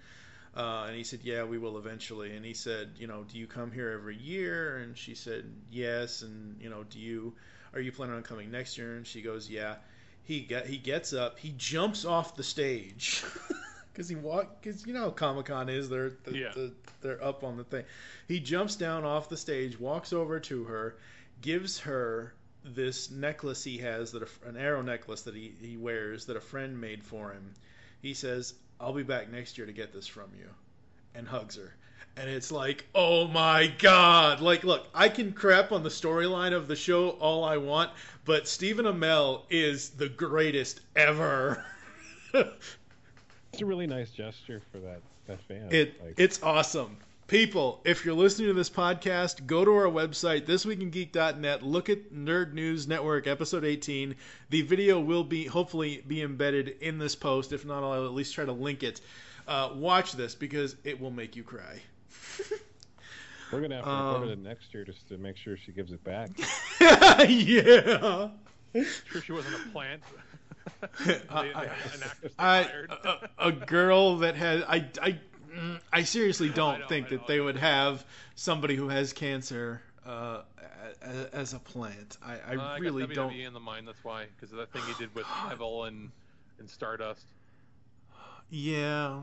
Speaker 4: Uh, and he said, "Yeah, we will eventually." And he said, "You know, do you come here every year?" And she said, "Yes." And you know, do you are you planning on coming next year? And she goes, yeah. He get he gets up, he jumps off the stage. Because he walk, because you know how Comic Con is. They're the,
Speaker 7: Yeah.
Speaker 4: the, they're up on the thing. He jumps down off the stage, walks over to her, gives her this necklace he has that a, an arrow necklace that he, he wears that a friend made for him. He says, "I'll be back next year to get this from you," and hugs her. And it's like, oh my god! Like, look, I can crap on the storyline of the show all I want, but Stephen Amell is the greatest ever.
Speaker 5: It's a really nice gesture for that that fan.
Speaker 4: It
Speaker 5: Like,
Speaker 4: it's awesome. People, if you're listening to this podcast, go to our website, thisweekingeek.net, look at Nerd News Network episode 18. The video will be hopefully be embedded in this post. If not, I'll at least try to link it. Uh, watch this because it will make you cry.
Speaker 5: we're gonna have to
Speaker 4: Um,
Speaker 5: record it next year just to make sure she gives it back.
Speaker 4: yeah.
Speaker 7: Sure, she wasn't a plant.
Speaker 4: I-
Speaker 7: They- they had an actress they
Speaker 4: I,
Speaker 7: hired.
Speaker 4: a, a girl that has I, I, mm, I seriously don't think that they would have somebody who has cancer uh, as, as a plant. I, I
Speaker 7: Uh,
Speaker 4: really
Speaker 7: WWE
Speaker 4: don't.
Speaker 7: in the mind. That's why, because of that thing he did with Neville and and Stardust.
Speaker 4: Yeah,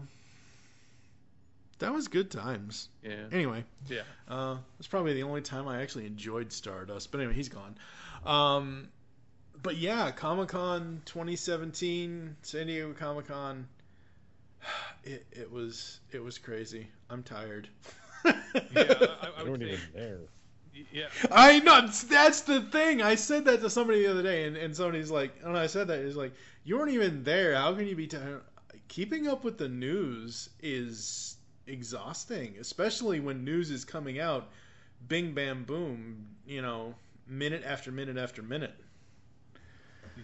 Speaker 4: that was good times.
Speaker 7: Yeah.
Speaker 4: Anyway.
Speaker 7: Yeah.
Speaker 4: Uh, it's probably the only time I actually enjoyed Stardust. But anyway, he's gone. Um, but yeah, Comic Con 2017, San Diego Comic Con. It, it was it was crazy. I'm tired.
Speaker 7: Yeah, I, I
Speaker 5: You weren't even there.
Speaker 7: Yeah.
Speaker 4: I know that's the thing. I said that to somebody the other day, and, and somebody's like, when I said that, he's like, you weren't even there. How can you be tired? Keeping up with the news is exhausting, especially when news is coming out, bing bam boom. You know, minute after minute after minute.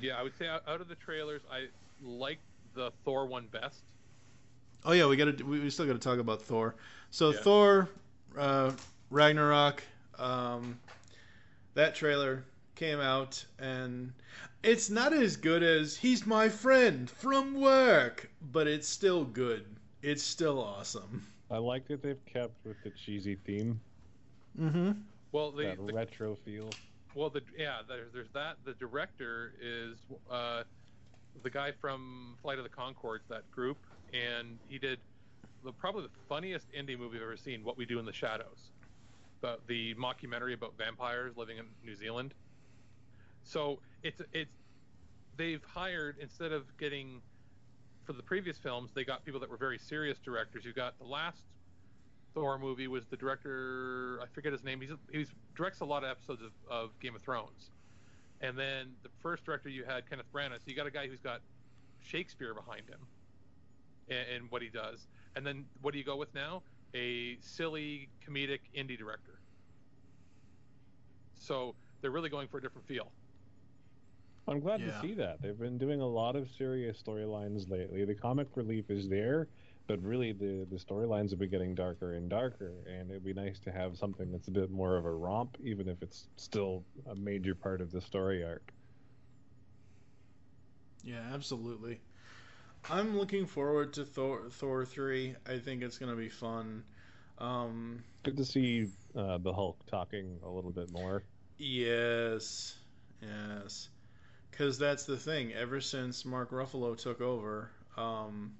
Speaker 7: Yeah, I would say out, out of the trailers, I like the Thor one best.
Speaker 4: Oh yeah, we got to we we still got to talk about Thor. So
Speaker 7: Yeah.
Speaker 4: Thor, uh, Ragnarok, um, that trailer came out, and it's not as good as "He's my friend from work," but it's still good. It's still awesome.
Speaker 5: I like that they've kept with the cheesy theme,
Speaker 4: Mm-hmm.
Speaker 7: Well, the,
Speaker 5: that
Speaker 7: the
Speaker 5: retro feel.
Speaker 7: Well, the yeah, there's there's that. The director is uh, the guy from Flight of the Conchords, that group, and he did the probably the funniest indie movie I've ever seen, What We Do in the Shadows, the the mockumentary about vampires living in New Zealand. So it's it's they've hired instead of getting for the previous films, they got people that were very serious directors. You got the last Thor movie was the director. I forget his name. He's he's directs a lot of episodes of, of Game of Thrones. And then the first director you had Kenneth Branagh. So you got a guy who's got Shakespeare behind him, and, and what he does. And then what do you go with now? A silly comedic indie director. So they're really going for a different feel.
Speaker 5: I'm glad
Speaker 4: Yeah.
Speaker 5: to see that. They've been doing a lot of serious storylines lately. The comic relief is there, but really the, the storylines have been getting darker and darker, and it'd be nice to have something that's a bit more of a romp, even if it's still a major part of the story arc.
Speaker 4: Yeah, absolutely. I'm looking forward to Thor Thor three. I think it's gonna be fun. Um,
Speaker 5: Good to see uh, the Hulk talking a little bit more.
Speaker 4: Yes, yes, because that's the thing. Ever since Mark Ruffalo took over, um,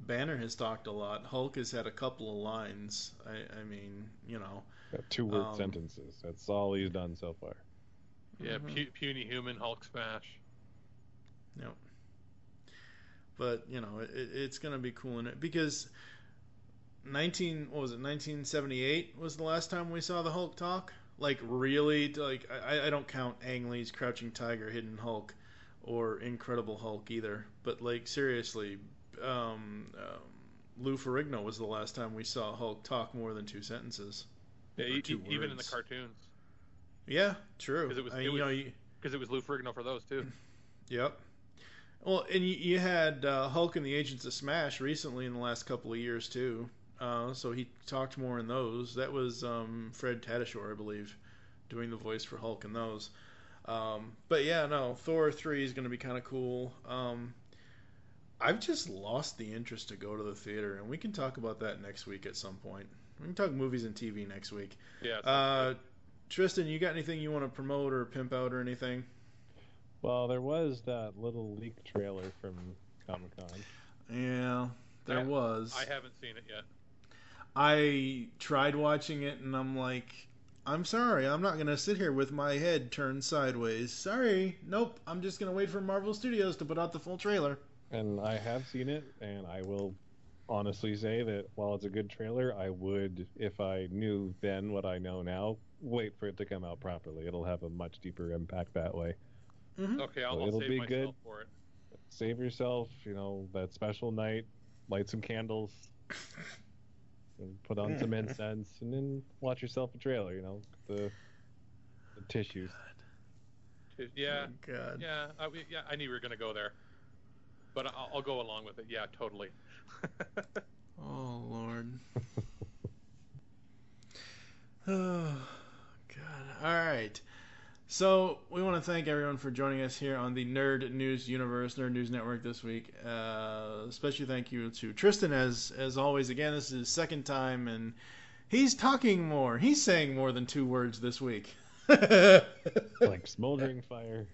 Speaker 4: Banner has talked a lot. Hulk has had a couple of lines. I, I mean, you know,
Speaker 5: Got two word
Speaker 4: Um,
Speaker 5: sentences. That's all he's done so far.
Speaker 7: Yeah,
Speaker 4: Mhm.
Speaker 7: pu- puny human Hulk smash.
Speaker 4: Yep. But you know, it, it's gonna be cool in it because nineteen what was it? Nineteen seventy eight was the last time we saw the Hulk talk. Like really, like I, I don't count Ang Lee's Crouching Tiger, Hidden Hulk, or Incredible Hulk either. But like seriously, um, um, Lou Ferrigno was the last time we saw Hulk talk more than two sentences.
Speaker 7: Yeah, e-
Speaker 4: two
Speaker 7: even in the cartoons.
Speaker 4: Yeah, true.
Speaker 7: Because it was,
Speaker 4: I
Speaker 7: it was,
Speaker 4: you know, you,
Speaker 7: it was Lou Ferrigno for those too.
Speaker 4: Yep. Well, and you, you had uh, Hulk and the Agents of Smash recently in the last couple of years too. Uh, so he talked more in those. That was um, Fred Tatasciore, I believe, doing the voice for Hulk in those. Um, but yeah, no, Thor three is going to be kind of cool. Um, I've just lost the interest to go to the theater, and we can talk about that next week at some point. We can talk movies and TV next week.
Speaker 7: Yeah.
Speaker 4: Uh, Tristan, you got anything you want to promote or pimp out or anything?
Speaker 5: Well, there was that little leak trailer from Comic Con.
Speaker 4: Yeah, there
Speaker 7: I-
Speaker 4: was.
Speaker 7: I haven't seen it yet.
Speaker 4: I tried watching it and I'm like, I'm sorry, I'm not gonna sit here with my head turned sideways. Sorry, nope. I'm just gonna wait for Marvel Studios to put out the full trailer.
Speaker 5: And I have seen it, and I will honestly say that while it's a good trailer, I would, if I knew then what I know now, wait for it to come out properly. It'll have a much deeper impact that way. Mm-hmm.
Speaker 7: Okay, I'll,
Speaker 5: So
Speaker 7: I'll
Speaker 5: it'll
Speaker 7: save
Speaker 5: be
Speaker 7: myself
Speaker 5: good.
Speaker 7: for it.
Speaker 5: Save yourself, you know, that special night, light some candles, and put on some incense, and then watch yourself a trailer. You know, the, the tissues.
Speaker 7: Yeah.
Speaker 4: Oh, God.
Speaker 7: Yeah. I, we- yeah. I knew we were gonna go there, but I'll, I'll go along with it. Yeah, totally.
Speaker 4: Oh Lord. oh God. All right. So we want to thank everyone for joining us here on the Nerd News Universe, Nerd News Network this week. Uh, especially thank you to Tristan, as as always. Again, this is his second time, and he's talking more. He's saying more than two words this week.
Speaker 5: like smoldering fire,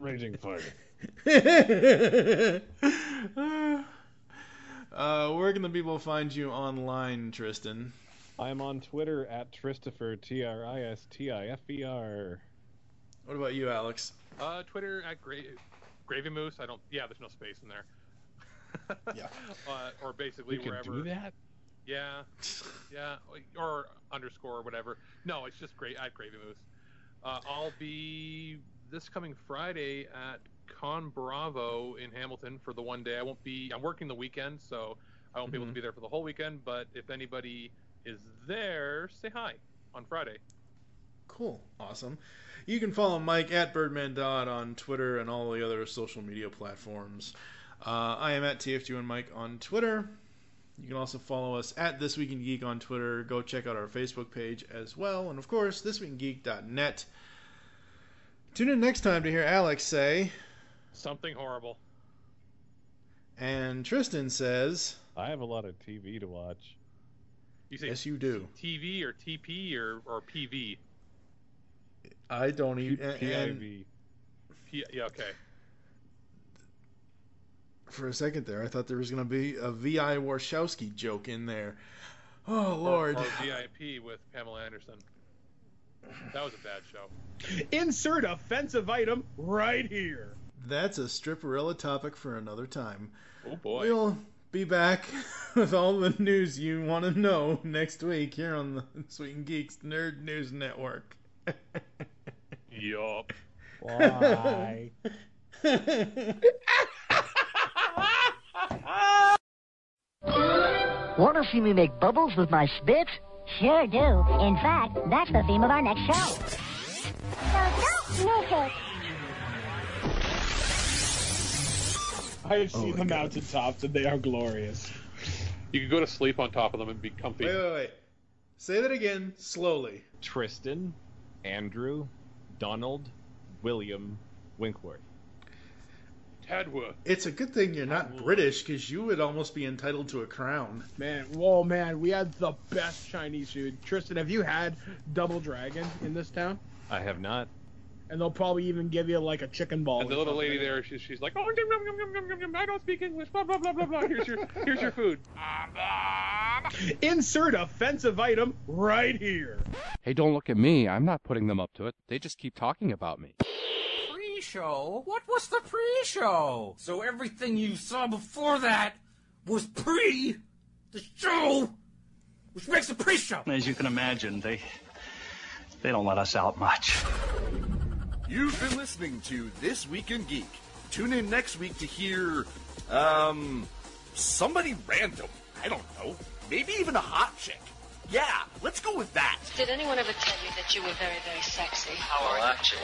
Speaker 5: raging fire.
Speaker 4: uh, where can the people find you online, Tristan?
Speaker 5: I'm on Twitter at Tristifer, T R I S T I F E R.
Speaker 4: What about you, Alex?
Speaker 7: Uh, Twitter at Gra- Gravy Moose. I don't. Yeah, there's no space in there.
Speaker 4: yeah.
Speaker 7: Uh, or basically
Speaker 5: You can
Speaker 7: wherever.
Speaker 5: do that?
Speaker 7: Yeah. Yeah. Or underscore or whatever. No, it's just great at Gravy Moose. Uh, I'll be this coming Friday at Con Bravo in Hamilton for the one day. I won't be. I'm working the weekend, so I won't be able to
Speaker 4: Mhm.
Speaker 7: be there for the whole weekend. But if anybody is there, say hi on Friday.
Speaker 4: Cool. Awesome. You can follow Mike at BirdmanDodd on Twitter and all the other social media platforms. Uh, I am at TFG and Mike on Twitter. You can also follow us at This Week in Geek on Twitter. Go check out our Facebook page as well. And of course, thisweekingeek.net. Tune in next time to hear Alex say,
Speaker 7: Something horrible.
Speaker 4: and Tristan says,
Speaker 5: I have a lot of TV to watch.
Speaker 7: You say
Speaker 4: Yes, you do.
Speaker 7: TV or TP or, or PV?
Speaker 4: I don't even. and-
Speaker 5: PIV.
Speaker 7: P- yeah, okay.
Speaker 4: for a second there, I thought there was going to be a V.I. Warshawski joke in there. Oh,
Speaker 7: Or-
Speaker 4: Lord.
Speaker 7: Or, VIP with Pamela Anderson. That was a bad show.
Speaker 6: Insert offensive item right here.
Speaker 4: That's a stripperella topic for another time.
Speaker 7: Oh boy.
Speaker 4: We'll be back with all the news you want to know next week here on the Sweet and Geeks Nerd News Network.
Speaker 7: Yup.
Speaker 5: Why?
Speaker 13: Want to see me make bubbles with my spit?
Speaker 16: Sure do. In fact, that's the theme of our next show. So don't miss it.
Speaker 6: I have
Speaker 4: Oh
Speaker 6: seen
Speaker 4: my
Speaker 6: the
Speaker 4: God.
Speaker 6: mountaintops and they are glorious.
Speaker 7: You could go to sleep on top of them and be comfy.
Speaker 4: Wait, wait, wait. Say that again slowly.
Speaker 5: Tristan, Andrew, Donald, William, Winkworth.
Speaker 7: Tadwa.
Speaker 4: It's a good thing you're not British because you would almost be entitled to a crown.
Speaker 6: Man, whoa, man, we had the best Chinese food. Tristan, have you had Double Dragon in this town?
Speaker 5: I have not.
Speaker 6: And they'll probably even give you like a chicken ball.
Speaker 7: And the little
Speaker 6: something.
Speaker 7: lady there, she's, she's like, oh, yum, yum, yum, yum, yum, yum, yum, I don't speak English, blah, blah, blah, blah, blah. Here's your, here's your food.
Speaker 6: Insert offensive item right here.
Speaker 17: Hey, don't look at me. I'm not putting them up to it. They just keep talking about me.
Speaker 18: Pre-show? What was the pre-show? So everything you saw before that was pre the show, which makes a pre-show.
Speaker 19: As you can imagine, they they don't let us out much.
Speaker 12: You've been listening to This Week in Geek. Tune in next week to hear, um, somebody random. I don't know. Maybe even a hot chick. Yeah, let's go with that.
Speaker 20: Did anyone ever tell you that you were very, very sexy?
Speaker 18: Well, actually,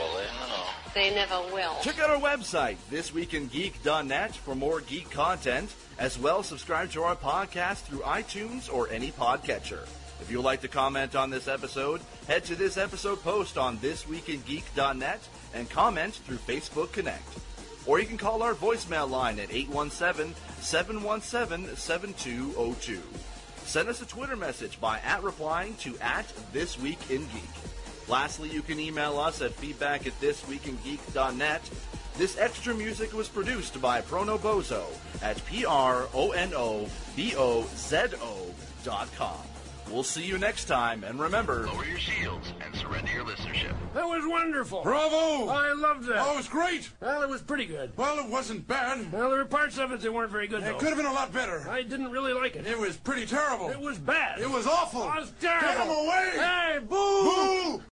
Speaker 18: no.
Speaker 20: They never will.
Speaker 12: Check out our website, thisweekingeek.net, for more geek content. As well, subscribe to our podcast through iTunes or any podcatcher. If you would like to comment on this episode, head to this episode post on thisweekingeek.net and comment through Facebook Connect. Or you can call our voicemail line at 817-717-7202. Send us a Twitter message by at replying to at This Week in Geek. Lastly, you can email us at feedback at thisweekingeek.net. This extra music was produced by Pronobozo at P-R-O-N-O-B-O-Z-O dot com. We'll see you next time, and remember...
Speaker 21: Lower your shields and surrender your listenership.
Speaker 22: That was wonderful.
Speaker 21: Bravo!
Speaker 22: I loved that.
Speaker 21: Oh, it was great.
Speaker 22: Well, it was pretty good.
Speaker 21: Well, it wasn't bad.
Speaker 22: Well, there were parts of it that weren't very good,
Speaker 21: It
Speaker 22: though.
Speaker 21: could have been a lot better.
Speaker 22: I didn't really like it.
Speaker 21: It was pretty terrible.
Speaker 22: It was bad.
Speaker 21: It was awful.
Speaker 22: It was terrible.
Speaker 21: Get him away!
Speaker 22: Hey, boo!
Speaker 21: Boo!